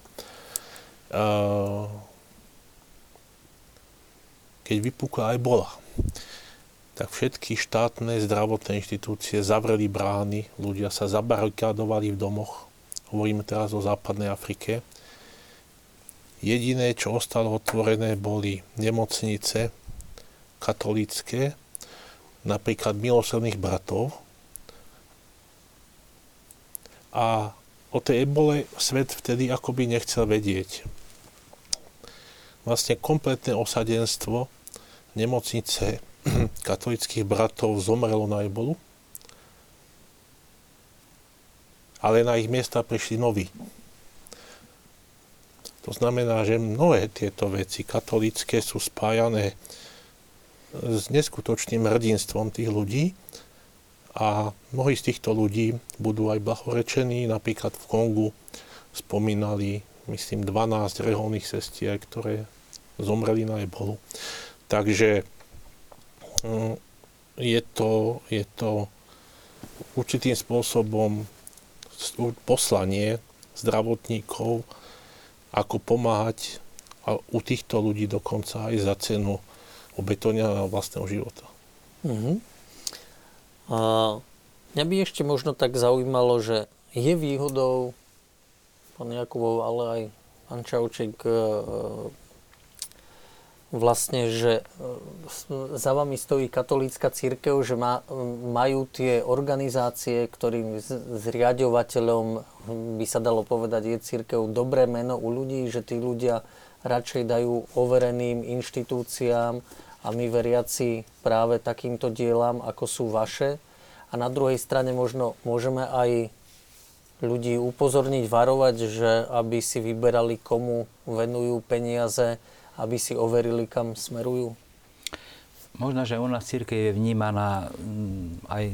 E: Keď vypukla ebola, tak všetky štátne zdravotné inštitúcie zavreli brány, ľudia sa zabarikádovali v domoch. Hovoríme teraz o západnej Afrike. Jediné, čo ostalo otvorené, boli nemocnice, katolícke, napríklad milosrdných bratov. A o tej ebole svet vtedy akoby nechcel vedieť. Vlastne kompletné osadenstvo nemocnice katolických bratov zomrelo na ebolu, ale na ich miesta prišli noví. To znamená, že mnohé tieto veci katolické sú spájané s neskutočným hrdinstvom tých ľudí a mnohí z týchto ľudí budú aj blahorečení. Napríklad v Kongu spomínali, myslím, 12 reholných sestier, ktoré zomreli na ebolu. Takže je to, je to určitým spôsobom poslanie zdravotníkov, ako pomáhať a u týchto ľudí dokonca aj za cenu obetovania vlastného života. Uh-huh.
A: A mňa by ešte možno tak zaujímalo, že je výhodou, pán Jakubov, ale aj pán Čauček, e, vlastne, že e, za vami stojí katolícka církev, že má, majú tie organizácie, ktorým zriadovateľom by sa dalo povedať, je církev dobré meno u ľudí, že tí ľudia radšej dajú overeným inštitúciám a my veriaci práve takýmto dielam, ako sú vaše. A na druhej strane možno môžeme aj ľudí upozorniť, varovať, že aby si vyberali, komu venujú peniaze, aby si overili, kam smerujú?
B: Možno, že u nás církev je vnímaná mm, aj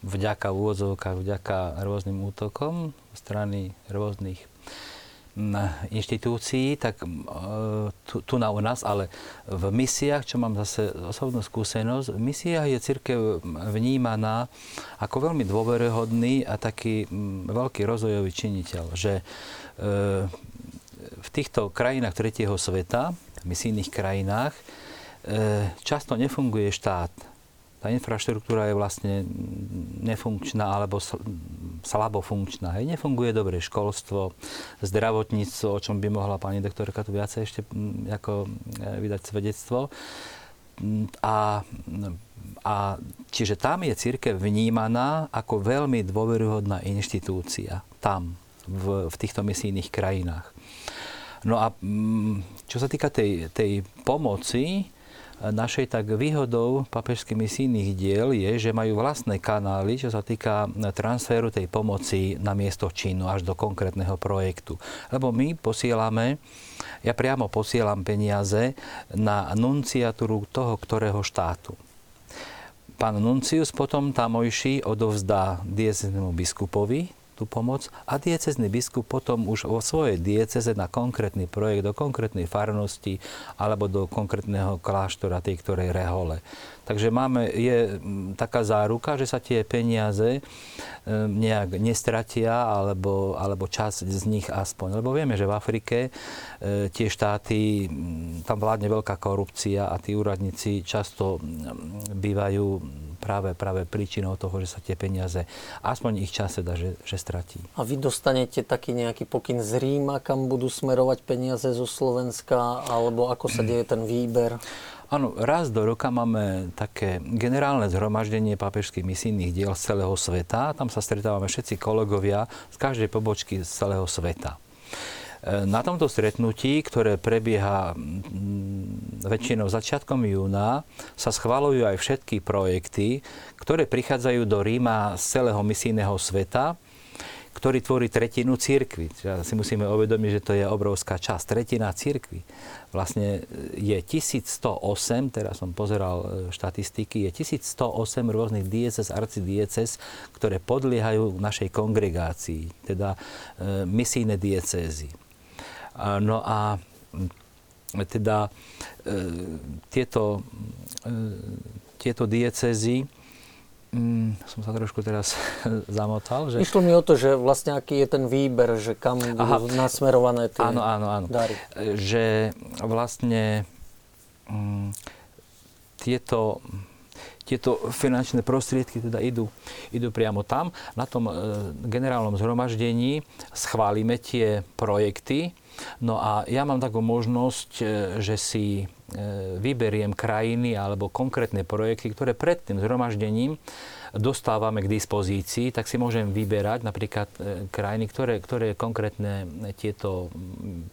B: vďaka úvodzovkách, vďaka rôznym útokom strany rôznych mm, inštitúcií, tak mm, tu, tu na u nás, ale v misiách, čo mám zase osobnú skúsenosť, v misiách je církev vnímaná ako veľmi dôveryhodný a taký veľký rozvojový činiteľ, že e, v týchto krajinách tretieho sveta, misijných krajinách, e, často nefunguje štát. Tá infraštruktúra je vlastne nefunkčná alebo slabo funkčná. Hej. Nefunguje dobre školstvo, zdravotníctvo, o čom by mohla pani doktorka tu viacej ešte ako e, vydať svedectvo. A, a čiže tam je církev vnímaná ako veľmi dôveryhodná inštitúcia. Tam, v, v týchto misijných krajinách. No a mm, čo sa týka tej, tej pomoci, e, našej tak výhodou papežských misijných diel je, že majú vlastné kanály, čo sa týka e, transferu tej pomoci na miesto činu až do konkrétneho projektu. Lebo my posielame, ja priamo posielam peniaze na nunciatúru toho, ktorého štátu. Pán Nuncius potom tamojší odovzdá dieceznému biskupovi tú pomoc a diecezný biskup potom už vo svojej dieceze na konkrétny projekt, do konkrétnej farnosti alebo do konkrétneho kláštora tej ktorej rehole. Takže máme, je taká záruka, že sa tie peniaze nejak nestratia alebo, alebo čas z nich aspoň. Lebo vieme, že v Afrike e, tie štáty, tam vládne veľká korupcia a tí úradníci často bývajú práve, práve príčinou toho, že sa tie peniaze, aspoň ich čas teda, že, že stratí.
A: A vy dostanete taký nejaký pokyn z Ríma, kam budú smerovať peniaze zo Slovenska, alebo ako sa deje ten výber?
B: Áno, raz do roka máme také generálne zhromaždenie papežských misijných diel z celého sveta. Tam sa stretávame všetci kolegovia z každej pobočky z celého sveta. Na tomto stretnutí, ktoré prebieha mm, väčšinou začiatkom júna, sa schvalujú aj všetky projekty, ktoré prichádzajú do Ríma z celého misijného sveta, ktorý tvorí tretinu církvy. Si musíme uvedomiť, že to je obrovská časť. Tretina církvy. Vlastne je 1108, teraz som pozeral e, štatistiky, je 1108 rôznych diecez, arcidiecez, ktoré podliehajú našej kongregácii, teda e, misijné diecézy. No a teda e, tieto, e, tieto diecezy Mm, som sa trošku teraz zamotal. Že...
A: Išlo mi o to, že vlastne aký je ten výber, že kam Aha. budú nasmerované tie
B: áno, áno, áno.
A: dary.
B: Že vlastne mm, tieto tieto finančné prostriedky teda idú, idú priamo tam. Na tom e, generálnom zhromaždení schválime tie projekty. No a ja mám takú možnosť, e, že si vyberiem krajiny alebo konkrétne projekty, ktoré pred tým zhromaždením dostávame k dispozícii, tak si môžem vyberať napríklad e, krajiny, ktoré, ktoré konkrétne tieto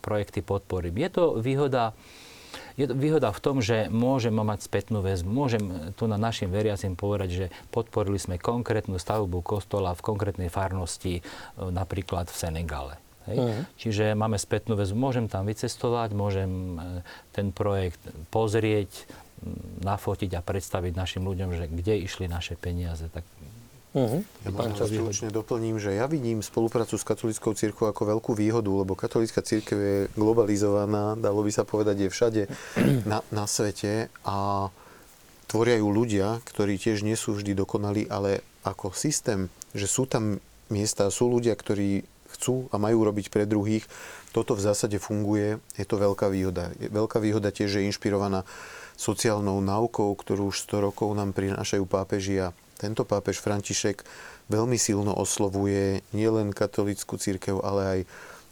B: projekty podporím. Je to výhoda je to výhoda v tom, že môžem mať spätnú väzbu. Môžem tu na našim veriacim povedať, že podporili sme konkrétnu stavbu kostola v konkrétnej farnosti, e, napríklad v Senegale. Hej? Uh-huh. Čiže máme spätnú väzbu. Môžem tam vycestovať, môžem e, ten projekt pozrieť, nafotiť a predstaviť našim ľuďom, že kde išli naše peniaze. Tak
D: Uh-huh. Ja možno stručne doplním, že ja vidím spoluprácu s katolickou církvou ako veľkú výhodu, lebo katolická církev je globalizovaná, dalo by sa povedať, je všade na, na svete a tvoria ju ľudia, ktorí tiež nie sú vždy dokonalí, ale ako systém, že sú tam miesta, sú ľudia, ktorí chcú a majú robiť pre druhých, toto v zásade funguje, je to veľká výhoda. Veľká výhoda tiež je inšpirovaná sociálnou náukou, ktorú už 100 rokov nám prinášajú pápeži a tento pápež František veľmi silno oslovuje nielen katolickú církev, ale aj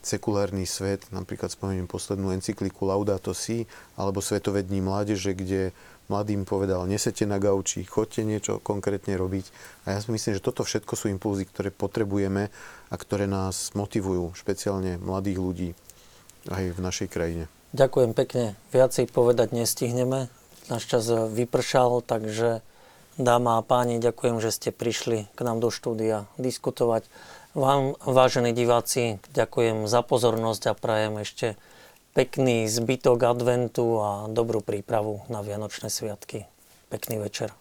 D: sekulárny svet. Napríklad spomeniem poslednú encykliku Laudato Si alebo Svetovední mládeže, kde mladým povedal, nesete na gauči, chodte niečo konkrétne robiť. A ja si myslím, že toto všetko sú impulzy, ktoré potrebujeme a ktoré nás motivujú, špeciálne mladých ľudí aj v našej krajine.
A: Ďakujem pekne. Viacej povedať nestihneme. Náš čas vypršal, takže dáma a páni, ďakujem, že ste prišli k nám do štúdia diskutovať. Vám, vážení diváci, ďakujem za pozornosť a prajem ešte pekný zbytok adventu a dobrú prípravu na Vianočné sviatky. Pekný večer.